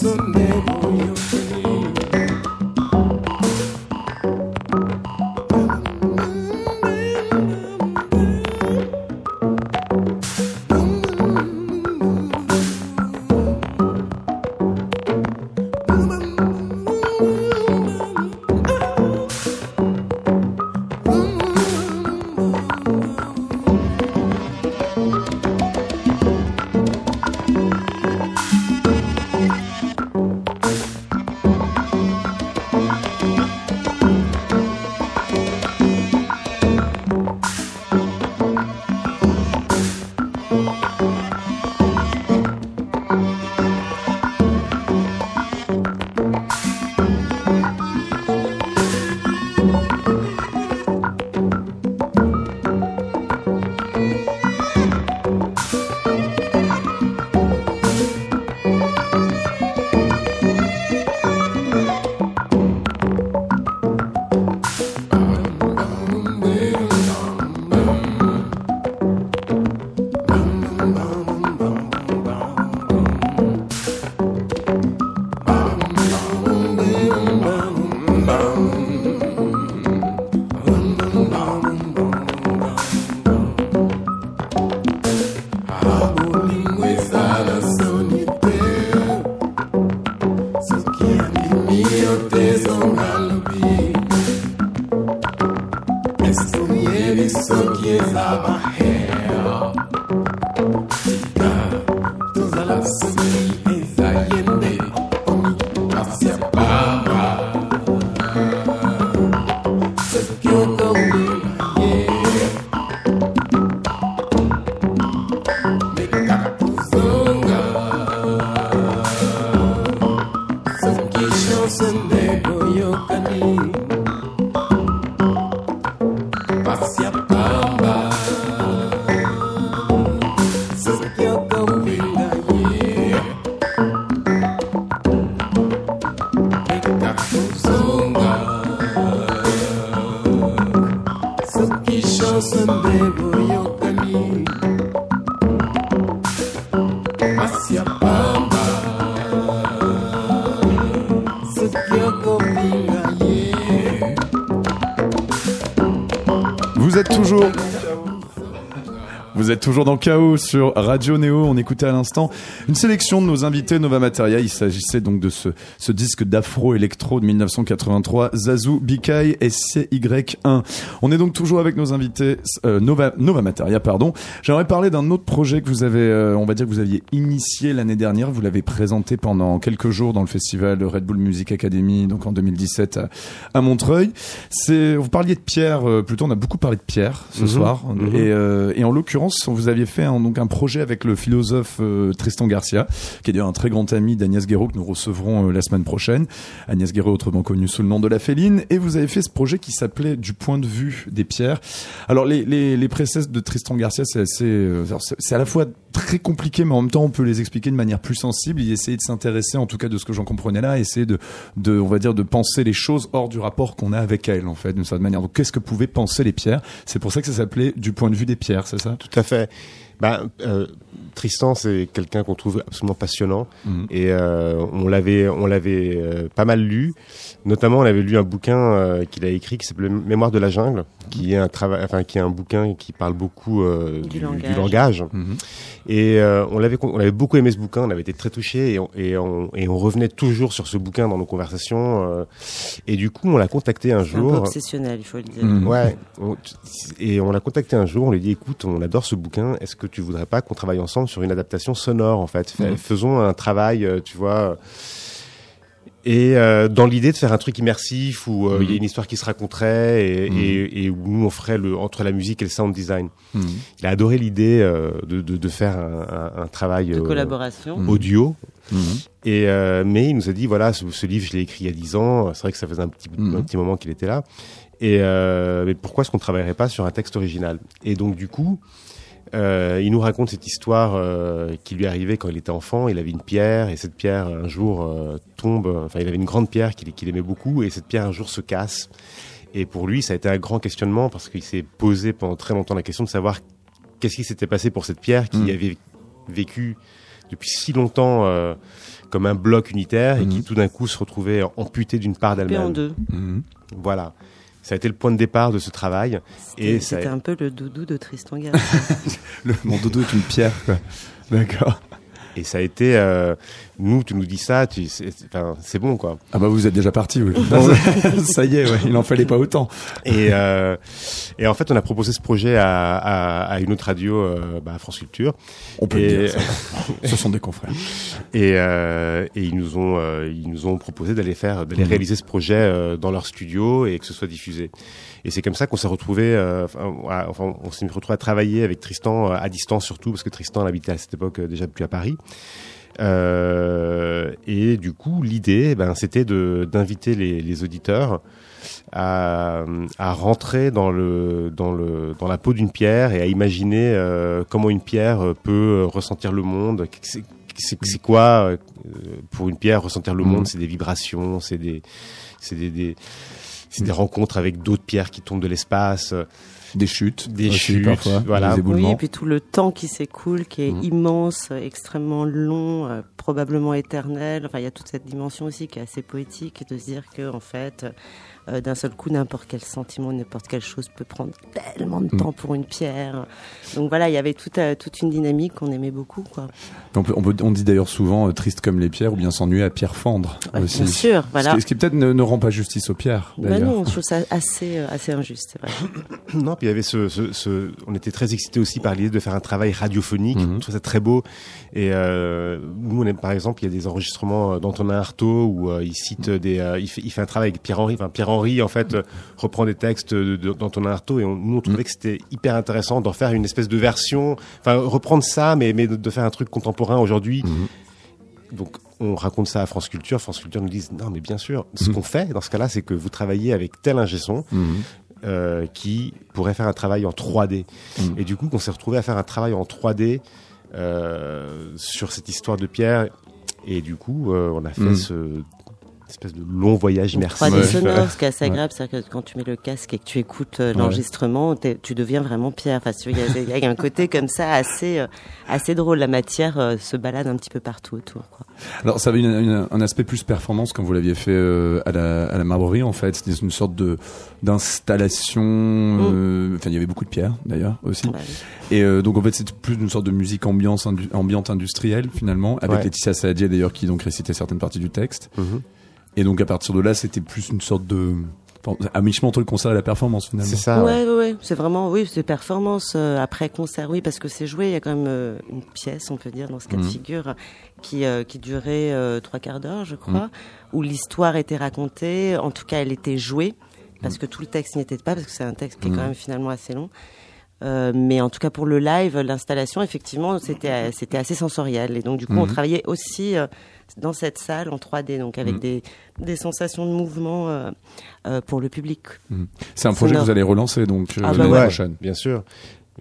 Sunday. Toujours dans Chaos sur Radio Néo. On écoutait à l'instant une sélection de nos invités Nova Materia. Il s'agissait donc de ce, ce disque d'afro-électro de 1983, Zazu, Bikai et CY1. On est donc toujours avec nos invités euh, Nova, Nova Materia, pardon. J'aimerais parler d'un autre projet que vous avez, euh, on va dire que vous aviez initié l'année dernière. Vous l'avez présenté pendant quelques jours dans le festival Red Bull Music Academy, donc en 2017 à, à Montreuil. C'est, vous parliez de Pierre, euh, plutôt on a beaucoup parlé de Pierre ce Mhm. soir. Mhm. Et, euh, et en l'occurrence, vous aviez fait un, donc un projet avec le philosophe euh, Tristan Garcia, qui est d'ailleurs un très grand ami d'Agnès Guéraud que nous recevrons euh, la semaine prochaine. Agnès Guéraud, autrement connue sous le nom de la Féline. Et vous avez fait ce projet qui s'appelait Du point de vue des pierres. Alors les, les, précesses de Tristan Garcia, c'est assez, euh, c'est à la fois très compliqué, mais en même temps on peut les expliquer de manière plus sensible. Il essayait de s'intéresser, en tout cas de ce que j'en comprenais là, essayer de, de, on va dire, de penser les choses hors du rapport qu'on a avec elle, en fait, d'une certaine manière. Donc qu'est-ce que pouvaient penser les pierres? C'est pour ça que ça s'appelait Du point de vue des pierres, c'est ça? Tout à fait. Ben, euh, Tristan, c'est quelqu'un qu'on trouve absolument passionnant Mhm. et euh, on l'avait, on l'avait euh, pas mal lu. Notamment, on avait lu un bouquin euh, qu'il a écrit qui s'appelle Mémoire de la jungle, qui est un travail, enfin qui est un bouquin qui parle beaucoup euh, Du du, langage. du langage. Mhm. Et euh, on l'avait, on avait beaucoup aimé ce bouquin, on avait été très touchés et on, et on, et on revenait toujours sur ce bouquin dans nos conversations. euh, et du coup, on l'a contacté un C'est un peu jour. obsessionnel, il faut le dire. Mhm. Ouais. on- et on l'a contacté un jour, on lui a dit écoute, on adore ce bouquin, est-ce que tu voudrais pas qu'on travaille ensemble sur une adaptation sonore en fait Fais- Mhm. Faisons un travail, euh, tu vois. Et euh, dans l'idée de faire un truc immersif où euh, il y a une histoire qui se raconterait et, Mhm. et, et où nous on ferait le entre la musique et le sound design. Mhm. Il a adoré l'idée euh, de, de, de faire un, un, un travail De euh, collaboration. Audio. Et euh, mais il nous a dit voilà ce, ce livre je l'ai écrit il y a 10 ans c'est vrai que ça faisait un petit un petit moment qu'il était là et euh, mais pourquoi est-ce qu'on travaillerait pas sur un texte original? Et donc du coup euh, il nous raconte cette histoire euh, qui lui arrivait quand il était enfant il avait une pierre et cette pierre un jour euh, tombe enfin il avait une grande pierre qu'il aimait beaucoup et cette pierre un jour se casse et pour lui ça a été un grand questionnement parce qu'il s'est posé pendant très longtemps la question de savoir qu'est-ce qui s'était passé pour cette pierre qui Mhm. avait vécu depuis si longtemps euh, comme un bloc unitaire et qui tout d'un coup se retrouvait amputé d'une part d'elle-même. deux. Mhm. Voilà. Ça a été le point de départ de ce travail. Et C'était un peu le doudou de Tristan Garcia. Le- Mon dodo est une pierre, quoi. D'accord. Et ça a été, euh, nous, tu nous dis ça, tu, c'est, bon, quoi. Ah bah vous êtes déjà parti, oui. ça y est, ouais, il en fallait pas autant. Et, euh, et en fait, on a proposé ce projet à, à, à une autre radio, euh, bah, à France Culture. On peut Et- le dire. ça. Ce sont des confrères. Et, euh, et ils nous ont, euh, ils nous ont proposé d'aller faire, d'aller Mhm. réaliser ce projet euh, dans leur studio et que ce soit diffusé. Et c'est comme ça qu'on s'est retrouvé, euh, enfin, on s'est retrouvé à travailler avec Tristan à distance surtout parce que Tristan habitait à cette époque déjà plus à Paris. Euh, et du coup, l'idée, ben, c'était de d'inviter les, les auditeurs à, à rentrer dans le dans le dans la peau d'une pierre et à imaginer euh, comment une pierre peut ressentir le monde. C'est quoi euh, pour une pierre ressentir le Mhm. monde? C'est des vibrations, c'est des c'est des, des c'est des rencontres avec d'autres pierres qui tombent de l'espace. Des chutes. Des aussi, chutes, parfois. voilà. Des Oui, et puis tout le temps qui s'écoule, qui est Mhm. immense, extrêmement long, euh, probablement éternel. Enfin, il y a toute cette dimension aussi qui est assez poétique, de se dire que en fait, euh, d'un seul coup, n'importe quel sentiment, n'importe quelle chose peut prendre tellement de Mhm. temps pour une pierre. Donc voilà, il y avait toute, euh, toute une dynamique qu'on aimait beaucoup, quoi. On, peut- on, peut- on dit d'ailleurs souvent euh, triste comme les pierres ou bien s'ennuyer à pierre fendre Ouais, aussi. bien sûr, Ce voilà. qui, ce qui peut-être ne, ne rend pas justice aux pierres Bah non, je trouve ça assez, euh, assez injuste, c'est vrai. Non, puis il y avait ce, ce, ce- on était très excités aussi par l'idée de faire un travail radiophonique. Mhm. Je trouve ça très beau. Et euh, nous, on aime, par exemple, il y a des enregistrements d'Antonin Artaud où euh, il cite des, euh, il, fait, il fait un travail avec Pierre Henry. Enfin, Pierre Henry en fait euh, reprend des textes de- de- d'Antonin Artaud et on, nous on trouvait que c'était hyper intéressant d'en faire une espèce de version. Enfin, reprendre ça, mais mais de, de faire un truc contemporain aujourd'hui. Mhm. Donc on raconte ça à France Culture. France Culture nous dit non, mais bien sûr. Ce Mhm. qu'on fait dans ce cas-là, c'est que vous travaillez avec tel ingé son Mhm. euh, qui pourrait faire un travail en 3D. Mhm. Et du coup, qu'on s'est retrouvé à faire un travail en 3D euh, sur cette histoire de Pierre. Et du coup, euh, on a fait ce espèce de long voyage immersif. 3D Ouais. sonore, ce qui est assez Ouais. agréable, c'est-à-dire que quand tu mets le casque et que tu écoutes euh, l'enregistrement, tu deviens vraiment Pierre. Enfin, il y a- il y, a un côté comme ça assez, euh, assez drôle. La matière euh, se balade un petit peu partout autour. Quoi. Alors ça avait une- une- un aspect plus performance quand vous l'aviez fait euh, à, la, à la marbrerie en fait. C'était une sorte de d'installation. euh, Enfin, il y avait beaucoup de pierres d'ailleurs aussi. Bah oui. Et euh, donc en fait c'était plus une sorte de musique ambiance indu- ambiante industrielle finalement avec Ouais. Laetitia Saadier d'ailleurs qui donc récitait certaines parties du texte. Mhm. Et donc à partir de là c'était plus une sorte de enfin, à mi-chemin entre le concert et la performance finalement. C'est ça. ouais. ouais, c'est vraiment, oui, c'est performance euh, après concert, oui, parce que c'est joué. Il y a quand même euh, une pièce, on peut dire, dans ce cas de Mhm. figure, qui euh, qui durait euh, trois quarts d'heure, je crois, où l'histoire était racontée. En tout cas, elle était jouée, parce que tout le texte n'y était pas, parce que c'est un texte qui est quand même finalement assez long. Euh, mais en tout cas pour le live, l'installation effectivement c'était c'était assez sensoriel et donc du coup on Mhm. travaillait aussi euh, dans cette salle en 3D donc avec Mhm. des des sensations de mouvement euh, euh, pour le public. C'est un projet que vous allez relancer donc euh, Ah bah l'année ouais. prochaine. bien sûr.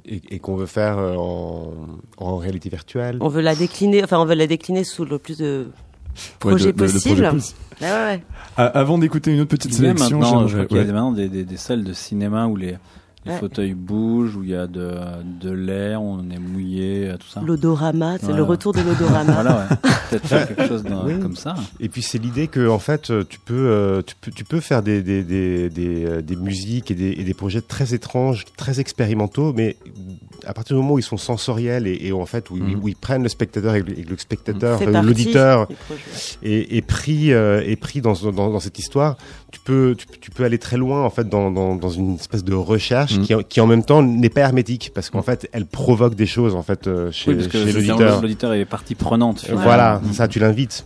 Et, et qu'on veut faire en, en réalité virtuelle. On veut la décliner, enfin on veut la décliner sous le plus de projets possibles. Ouais. Ah, Avant d'écouter une autre petite Il y a sélection, maintenant, je j'aimerais- crois qu'il y a maintenant des, des, des salles de cinéma où les, les Ouais. fauteuils bougent, où il y a de, de l'air, on est mouillé, tout ça. L'odorama, c'est le retour de l'odorama. Voilà, ouais. Peut-être faire quelque chose dans- Oui. comme ça. Et puis c'est l'idée que en fait euh, tu peux euh, tu peux tu peux faire des des des des, euh, des musiques et des, et des projets très étranges, très expérimentaux, mais à partir du moment où ils sont sensoriels et, et en fait où, ils- Mhm. où ils prennent le spectateur et le, et le spectateur, l'auditeur est, est pris euh, est pris dans, dans dans cette histoire, tu peux tu, peux- tu peux aller très loin en fait dans dans, dans une espèce de recherche Mhm. qui qui en même temps n'est pas hermétique parce qu'en fait elle provoque des choses en fait euh, chez oui, parce que chez l'auditeur. l'auditeur est partie prenante. finalement. Voilà, ça tu l'invites.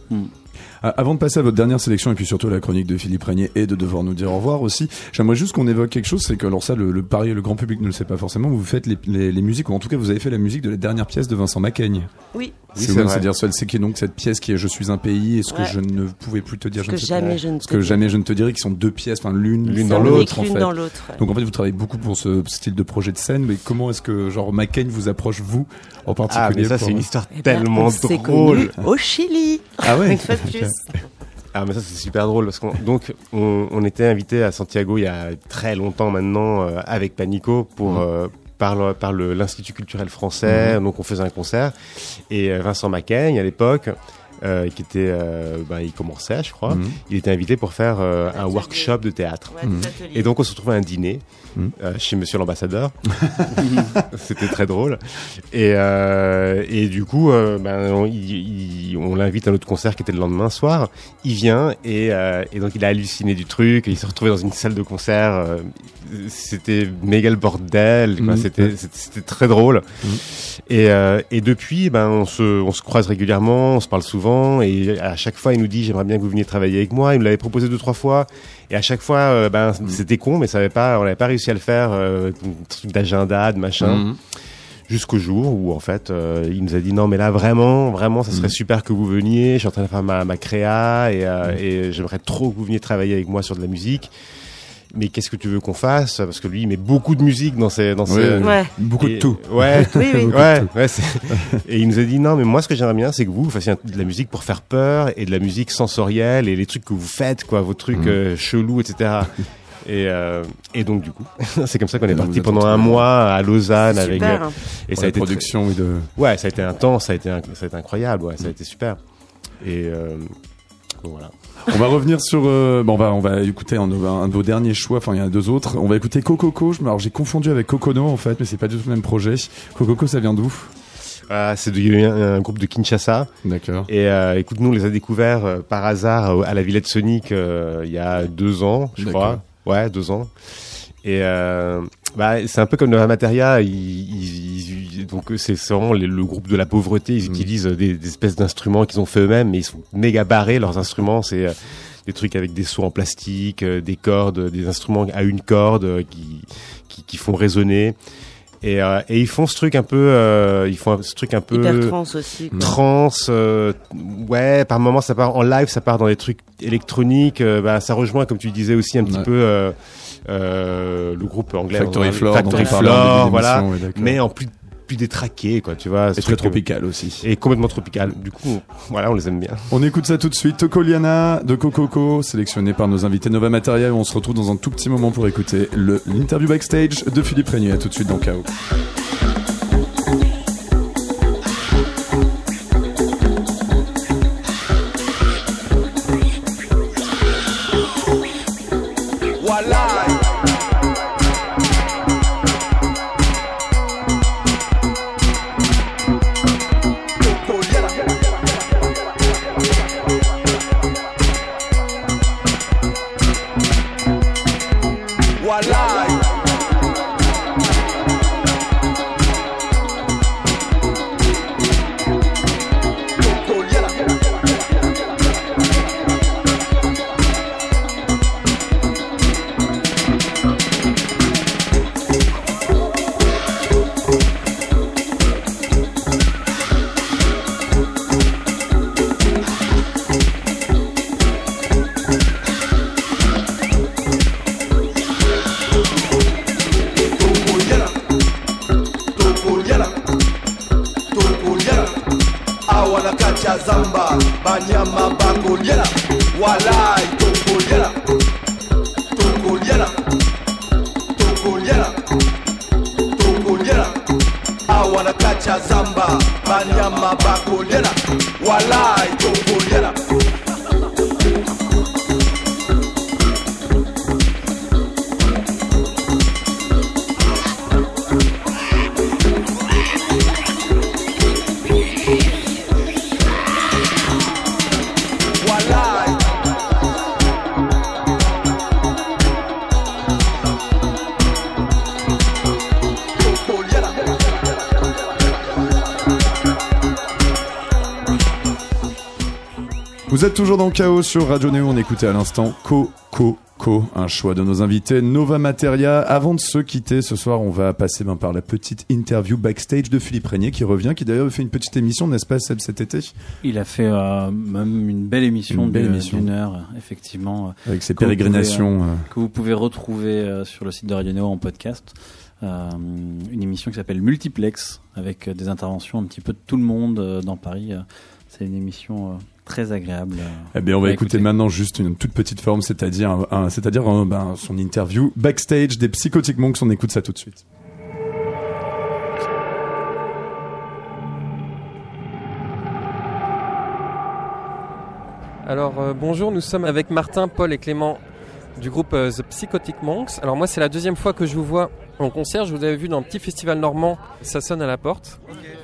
Ah, Avant de passer à votre dernière sélection et puis surtout à la chronique de Philippe Régnier et de devoir nous dire au revoir aussi, j'aimerais juste qu'on évoque quelque chose, c'est que alors ça, le, le Paris, le grand public ne le sait pas forcément, vous faites les, les, les musiques, ou en tout cas vous avez fait la musique de la dernière pièce de Vincent Macaigne. Oui, Oui, c'est vrai. C'est-à-dire celle- c'est qui est donc cette pièce qui est Je suis un pays et ce que Ouais. je ne pouvais plus te dire, ce je que ne sais pas. jamais je ne Ce te que jamais je ne te dirai, qui sont deux pièces, enfin l'une L'une dans l'autre en fait. dans ouais. Donc en fait vous travaillez beaucoup pour ce style de projet de scène, mais comment est-ce que genre Macaigne vous approche vous en particulier Ah mais ça c'est une histoire Eh tellement drôle. au Chili. Ah ouais. Une fois de plus. Ah mais ça c'est super drôle parce qu'on donc on, on était invité à Santiago il y a très longtemps maintenant euh, avec Panico pour euh, par le, par le- l'institut culturel français. Donc on faisait un concert. Et euh, Vincent Macaigne à l'époque euh, qui était euh, ben, il commençait je crois Mhm. il était invité pour faire euh, un Atelier. workshop de théâtre Ouais, Mhm. et donc on se retrouvait à un dîner Mhm. euh, chez Monsieur l'ambassadeur. C'était très drôle. Et, euh, et du coup, euh, ben, on, il- il- on l'invite à notre concert qui était le lendemain soir. Il vient et, euh, et donc il a halluciné du truc. Et il s'est retrouvé dans une salle de concert. C'était méga le bordel. quoi. C'était c'était- c'était très drôle. Et, euh, et depuis, ben, on, se, on se croise régulièrement, on se parle souvent. Et à chaque fois, il nous dit J'aimerais bien que vous veniez travailler avec moi. Il me l'avait proposé deux, trois fois. Et à chaque fois, euh, ben, c'était con, mais ça avait pas, on n'avait pas réussi à le faire. Euh, un truc d'agenda, de machin. Mhm. Jusqu'au jour où, en fait, euh, il nous a dit Non, mais là, vraiment, vraiment, ça serait Mhm. super que vous veniez. Je suis en train de faire ma, ma créa et, euh, et j'aimerais trop que vous veniez travailler avec moi sur de la musique. Mais qu'est-ce que tu veux qu'on fasse? Parce que lui, il met beaucoup de musique dans ses. Dans ses... oui. Ouais. Beaucoup Et- de tout. Ouais, Oui, oui. ouais, ouais. Et il nous a dit non, mais moi, ce que j'aimerais bien, c'est que vous, vous fassiez de la musique pour faire peur et de la musique sensorielle et les trucs que vous faites, quoi, vos trucs euh, chelous, etc. Et, euh, et donc du coup, c'est comme ça qu'on est parti pendant un mois à Lausanne avec. Super. euh, Et Pour ça a été très- production et de. ouais, ça a été intense, ça a été, inc- ça a été incroyable, ouais, ça a été super. Et euh, donc voilà. On va revenir sur. euh, bon, on va on va écouter un, de- un de vos derniers choix. Enfin, il y en a deux autres. On va écouter Cococo. Je- Alors, j'ai confondu avec Kokono en fait, mais c'est pas du tout le même projet. Cococo, ça vient d'où? Ah, c'est de- un, un groupe de Kinshasa. D'accord. Et euh, écoute, nous on les a découverts euh, par hasard à la Villette Sonic euh, il y a deux ans, je crois. Ouais, deux ans. Et euh, bah, c'est un peu comme Nova Materia. Ils, ils- ils- donc c'est c'est vraiment les- le groupe de la pauvreté. Ils Mm. utilisent des, des espèces d'instruments qu'ils ont fait eux-mêmes, mais ils sont méga barrés leurs instruments. C'est euh, des trucs avec des sauts en plastique, euh, des cordes, des instruments à une corde euh, qui, qui qui font résonner. Et, euh, et ils font ce truc un peu, euh, ils font ce truc un peu Hyper trans aussi. quoi. trans euh, ouais par moment ça part en live ça part dans des trucs électroniques euh, bah, ça rejoint comme tu disais aussi un petit Ouais. peu euh, euh, le groupe anglais Factory Floor, Factory Floor voilà ouais, mais en plus plus détraqué, quoi, tu vois. Et très tropical aussi. Et complètement tropical. Du coup, voilà, on les aime bien. On écoute ça tout de suite. Tokoliana de Cococo, sélectionné par nos invités Nova Materia. On se retrouve dans un tout petit moment pour écouter l'interview backstage de Philippe Régnier. À tout de suite dans KO. Maisha zamba banyama bakolyela walai tokolyela tokolyela tokolyela tokolyela awa nakacha zamba banyama bakolyela walai Vous êtes toujours dans Chaos sur Radio Néo. On écoutait à l'instant Coco. Co, un choix de nos invités Nova Materia. Avant de se quitter ce soir, on va passer ben, par la petite interview backstage de Philippe Régnier qui revient, qui d'ailleurs fait une petite émission, n'est-ce pas, Seb, cet été, Il a fait euh, même une belle émission Une belle d'une- heure, effectivement, euh, avec ses Que vous pérégrinations. euh, que vous pouvez retrouver euh, sur le site de Radio Néo en podcast. Euh, une émission qui s'appelle Multiplex, avec euh, des interventions un petit peu de tout le monde euh, dans Paris. Euh, C'est une émission euh, très agréable. euh, Eh bien, on va écouter écouter. maintenant juste une toute petite forme, c'est-à-dire, c'est-à-dire un- ben, son interview backstage des Psychotic Monks. On écoute ça tout de suite. Alors euh, bonjour, nous sommes avec Martin, Paul et Clément du groupe euh, The Psychotic Monks. Alors moi c'est la deuxième fois que je vous vois en concert, je vous avais vu dans un petit festival normand, ça sonne à la porte.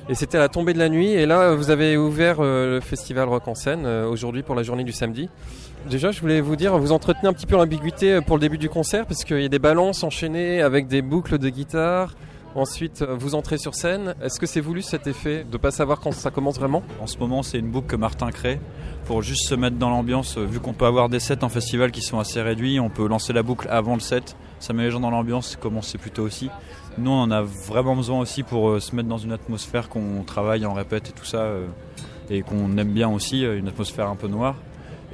Et c'était à la tombée de la nuit et là vous avez ouvert euh, le festival Rock en scène euh, aujourd'hui pour la journée du samedi. Déjà je voulais vous dire, vous entretenez un petit peu l'ambiguïté euh, pour le début du concert parce qu'il y a des balances enchaînées avec des boucles de guitare. Ensuite, vous entrez sur scène. Est-ce que c'est voulu cet effet de pas savoir quand ça commence vraiment? En ce moment, c'est une boucle que Martin crée pour juste se mettre dans l'ambiance. Vu qu'on peut avoir des sets en festival qui sont assez réduits, on peut lancer la boucle avant le set. Ça met les gens dans l'ambiance, commencer plus tôt aussi. Nous, on en a vraiment besoin aussi pour euh, se mettre dans une atmosphère qu'on travaille en répète et tout ça, euh, et qu'on aime bien aussi, euh, une atmosphère un peu noire.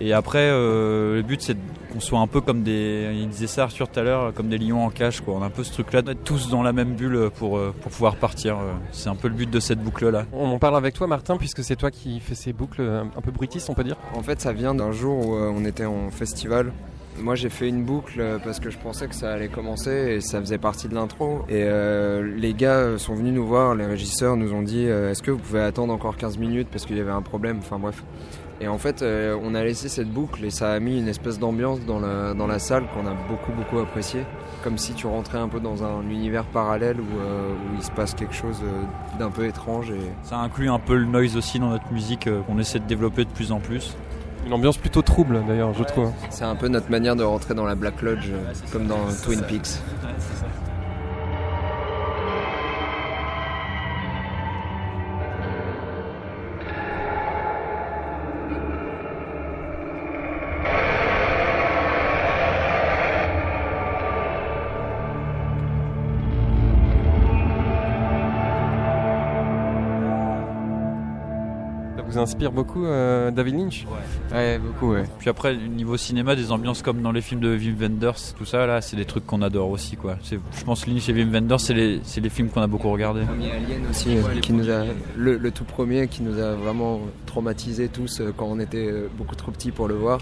Et après, euh, le but c'est qu'on soit un peu comme des, il disait ça Arthur tout à l'heure, comme des lions en cage. Quoi. On a un peu ce truc-là d'être tous dans la même bulle pour, pour pouvoir partir. C'est un peu le but de cette boucle-là. On en parle avec toi Martin puisque c'est toi qui fais ces boucles un peu bruitistes on peut dire. En fait, ça vient d'un jour où on était en festival. Moi, j'ai fait une boucle euh, parce que je pensais que ça allait commencer et ça faisait partie de l'intro. Et euh, les gars euh, sont venus nous voir, les régisseurs nous ont dit Est-ce que vous pouvez attendre encore 15 minutes parce qu'il y avait un problème? Enfin bref. Et en fait, on a laissé cette boucle et ça a mis une espèce d'ambiance dans la, dans la salle qu'on a beaucoup, beaucoup apprécié. Comme si tu rentrais un peu dans un univers parallèle où, où il se passe quelque chose d'un peu étrange. Et... Ça inclut un peu le noise aussi dans notre musique qu'on essaie de développer de plus en plus. Une ambiance plutôt trouble d'ailleurs je trouve. C'est un peu notre manière de rentrer dans la Black Lodge, euh, comme dans Twin Peaks. Inspire beaucoup, euh, David Lynch Ouais, beaucoup, ouais. Puis après, niveau cinéma, des ambiances comme dans les films de Wim Wenders, tout ça, là, c'est des trucs qu'on adore aussi, quoi. Je pense Lynch et Wim Wenders, c'est les, films qu'on a beaucoup regardés. premier Alien aussi, euh, qui nous a, le, le tout premier qui nous a vraiment traumatisés tous euh, quand on était beaucoup trop petits pour le voir.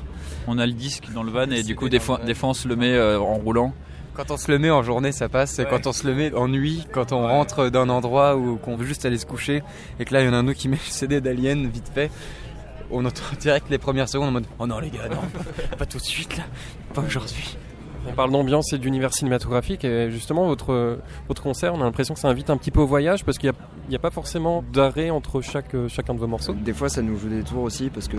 On a le disque dans le van et du coup, des fois, des fois on se le met euh, en roulant. Quand on se le met en journée, ça passe. Quand on se le met en nuit, quand on rentre d'un endroit où qu'on veut juste aller se coucher, et que là, il y en a un autre qui met le CD d'Alien vite fait, on entend direct les premières secondes en mode Oh non, les gars, non, pas tout de suite là, pas aujourd'hui. On parle d'ambiance et d'univers cinématographique et justement votre, votre concert, on a l'impression que ça invite un petit peu au voyage parce qu'il n'y a, il y a pas forcément d'arrêt entre chaque, euh, chacun de vos morceaux. Des fois, ça nous joue des tours aussi parce que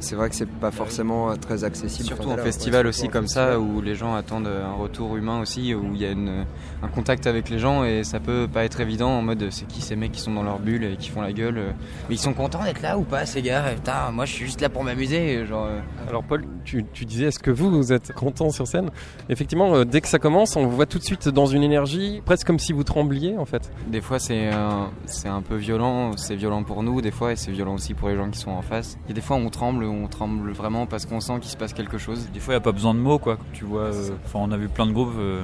c'est vrai que c'est pas forcément euh, très accessible. Surtout en festival ouais, aussi comme ça où les gens attendent un retour humain aussi, où il y a une, un contact avec les gens et ça peut pas être évident en mode c'est qui ces mecs qui sont dans leur bulle et qui font la gueule. euh, Mais ils sont contents d'être là ou pas ces gars Putain, moi je suis juste là pour m'amuser. Genre, euh, Alors Paul, tu, tu disais est-ce que vous, vous êtes content sur scène? Effectivement, euh, dès que ça commence, on vous voit tout de suite dans une énergie, presque comme si vous trembliez en fait. Des fois c'est un, c'est un peu violent, c'est violent pour nous des fois et c'est violent aussi pour les gens qui sont en face. Il y a des fois où on tremble, on tremble vraiment parce qu'on sent qu'il se passe quelque chose. Des fois, il n'y a pas besoin de mots, quoi. Tu vois, euh, enfin, on a vu plein de groupes, euh,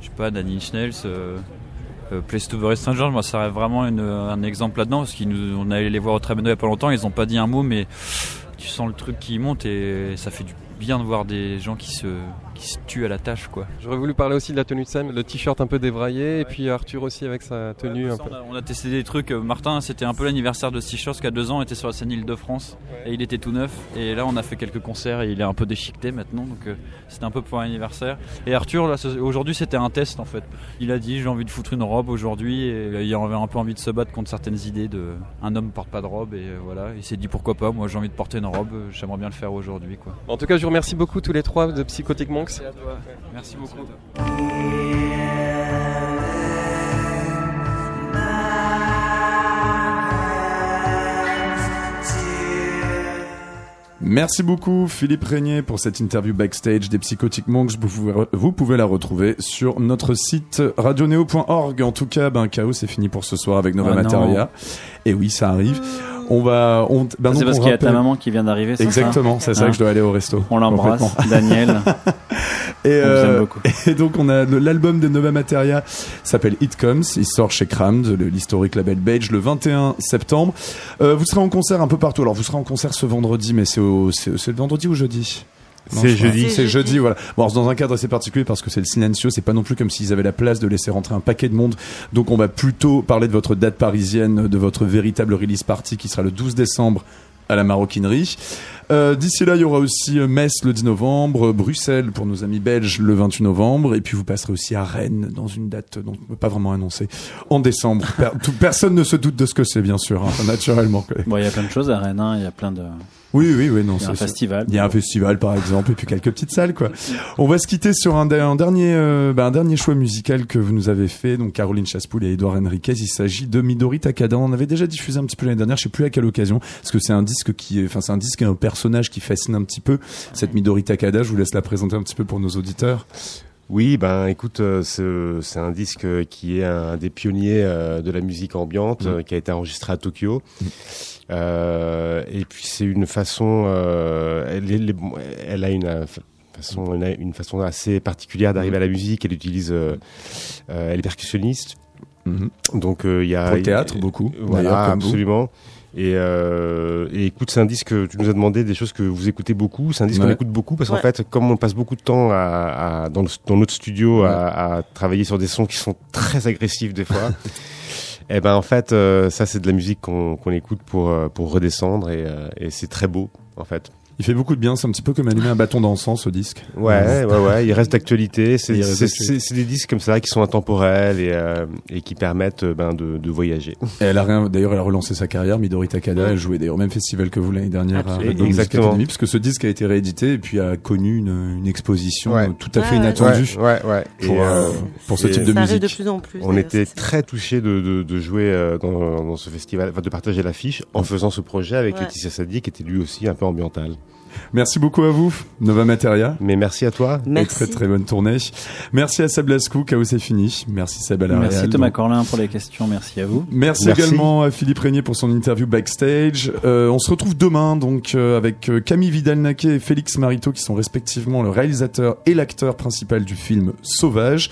je sais pas, Danny Schnells, euh, euh, Place to Bury Stranger, moi, ça serait vraiment une- un exemple là-dedans, parce qu'on allait les voir au Trabendo il y a pas longtemps, ils ont pas dit un mot, mais tu sens le truc qui monte et ça fait du bien de voir des gens qui se, qui se tuent à la tâche, quoi. J'aurais voulu parler aussi de la tenue de scène, le t-shirt un peu débraillé et puis Arthur aussi avec sa tenue un Ça, peu. on, a, on a testé des trucs. euh, Martin, c'était un peu l'anniversaire de Stitchers, qui a deux ans était sur la scène Île-de-France et il était tout neuf. Et là, on a fait quelques concerts et il est un peu déchiqueté maintenant, donc euh, c'était un peu pour un anniversaire. Et Arthur, là, ce- aujourd'hui, c'était un test en fait. Il a dit j'ai envie de foutre une robe aujourd'hui et euh, il avait un peu envie de se battre contre certaines idées de un homme porte pas de robe et euh, voilà. Il s'est dit pourquoi pas. Moi, j'ai envie de porter une robe. J'aimerais bien le faire aujourd'hui, quoi. En tout cas, je vous remercie beaucoup tous les trois de Psychotic Monks. Merci beaucoup. Merci beaucoup Philippe Régnier pour cette interview backstage des Psychotic Monks. Vous pouvez, vous pouvez la retrouver sur notre site radioneo.org. En tout cas, ben, Chaos c'est fini pour ce soir avec Nova Ah. Materia. Et oui, ça arrive. On va, on, ben c'est donc, parce qu'il y a ta maman qui vient d'arriver, c'est ça Exactement, c'est ça que je dois aller au resto. On l'embrasse. Daniel. Et, euh, beaucoup. et donc on a l'album de Nova Materia s'appelle It Comes, il sort chez Crammed, l'historique label belge, le 21 septembre. Euh, vous serez en concert un peu partout. Alors vous serez en concert ce vendredi, mais c'est c'est c'est le vendredi ou jeudi? C'est jeudi. C'est jeudi, voilà. Bon, alors, c'est dans un cadre assez particulier parce que c'est le Silencio, c'est pas non plus comme s'ils avaient la place de laisser rentrer un paquet de monde. Donc on va plutôt parler de votre date parisienne, de votre véritable release party qui sera le 12 décembre à la maroquinerie. Euh, D'ici là, il y aura aussi euh, Metz le 10 novembre, Bruxelles pour nos amis belges le 28 novembre, et puis vous passerez aussi à Rennes dans une date dont on peut pas vraiment annoncer en décembre. Per- tout- personne ne se doute de ce que c'est, bien sûr, hein, naturellement. Bon, il y a plein de choses à Rennes, hein, il y a plein de. Oui, oui, oui, non. Il y a un festival. Il y a un festival, par exemple, et puis quelques petites salles, quoi. On va se quitter sur un, un dernier, euh, bah, un dernier choix musical que vous nous avez fait, donc Caroline Chaspoul et Edouard Henriquez. Il s'agit de Midori Takada. On avait déjà diffusé un petit peu l'année dernière, je sais plus à quelle occasion, parce que c'est un disque qui, enfin, c'est un disque et un personnage qui fascine un petit peu. Cette Midori Takada, je vous laisse la présenter un petit peu pour nos auditeurs. Oui, ben écoute, euh, c'est un disque qui est un des pionniers euh, de la musique ambiante, Mm. qui a été enregistré à Tokyo. Euh, et puis c'est une façon, euh, elle, est- les- elle a une euh, fa- façon, elle a une façon assez particulière d'arriver à la musique. Elle utilise, euh, euh, elle est percussionniste. Mhm. Donc euh, il y a Pour le théâtre, beaucoup, d'ailleurs, Voilà, absolument. Et, euh, et écoute, c'est un disque. Tu nous as demandé des choses que vous écoutez beaucoup. C'est un disque Ouais. qu'on écoute beaucoup parce qu'en Ouais. fait, comme on passe beaucoup de temps à, à- dans, le- dans notre studio à, à travailler sur des sons qui sont très agressifs des fois. Et ben en fait, euh, ça c'est de la musique qu'on qu'on écoute pour euh, pour redescendre euh, et c'est très beau en fait. Il fait beaucoup de bien. C'est un petit peu comme allumer un bâton d'encens, ce disque. Ouais, ouais, ouais. Il reste d'actualité. C'est Il reste c'est- d'actualité. c'est- c'est des disques comme ça qui sont intemporels et, euh, et qui permettent euh, ben, de, de voyager. Et elle a rien, d'ailleurs, elle a relancé sa carrière, Midori Takada. Elle jouait d'ailleurs au même festival que vous l'année dernière à Absolument. Red Bull Music Exactement. Academy, puisque ce disque a été réédité et puis a connu une, une exposition Ouais. euh, tout à fait inattendue Ouais, ouais, ouais. pour, Et, euh, pour ce et type de Ça arrive de musique. plus en plus. On était très touchés de, de, de jouer euh, dans, dans ce festival, enfin, de partager l'affiche en faisant ce projet avec Ouais. Laetitia Sadi qui était lui aussi un peu ambiental. Merci beaucoup à vous, Nova Materia. Mais merci à toi. Et très très bonne tournée. Merci à Seb Lascou, Chaos c'est fini. Merci Seb à la Merci réal. Thomas Donc, Corlin pour les questions, merci à vous. Merci, Merci. également à Philippe Régnier pour son interview backstage. Euh, on se retrouve demain donc euh, avec euh, Camille Vidal-Naquet et Félix Marito qui sont respectivement le réalisateur et l'acteur principal du film Sauvage.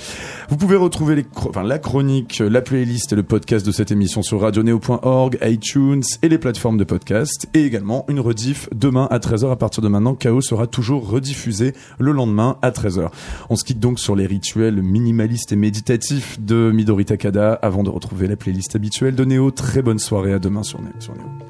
Vous pouvez retrouver les chro- enfin, la chronique, la playlist et le podcast de cette émission sur radioneo.org, iTunes et les plateformes de podcast et également une rediff demain à 13h à partir de maintenant. Chaos sera toujours rediffusé le lendemain à 13h. On se quitte donc sur les rituels minimalistes et méditatifs de Midori Takada avant de retrouver la playlist habituelle de Néo. Très bonne soirée à demain sur. Sur Néo.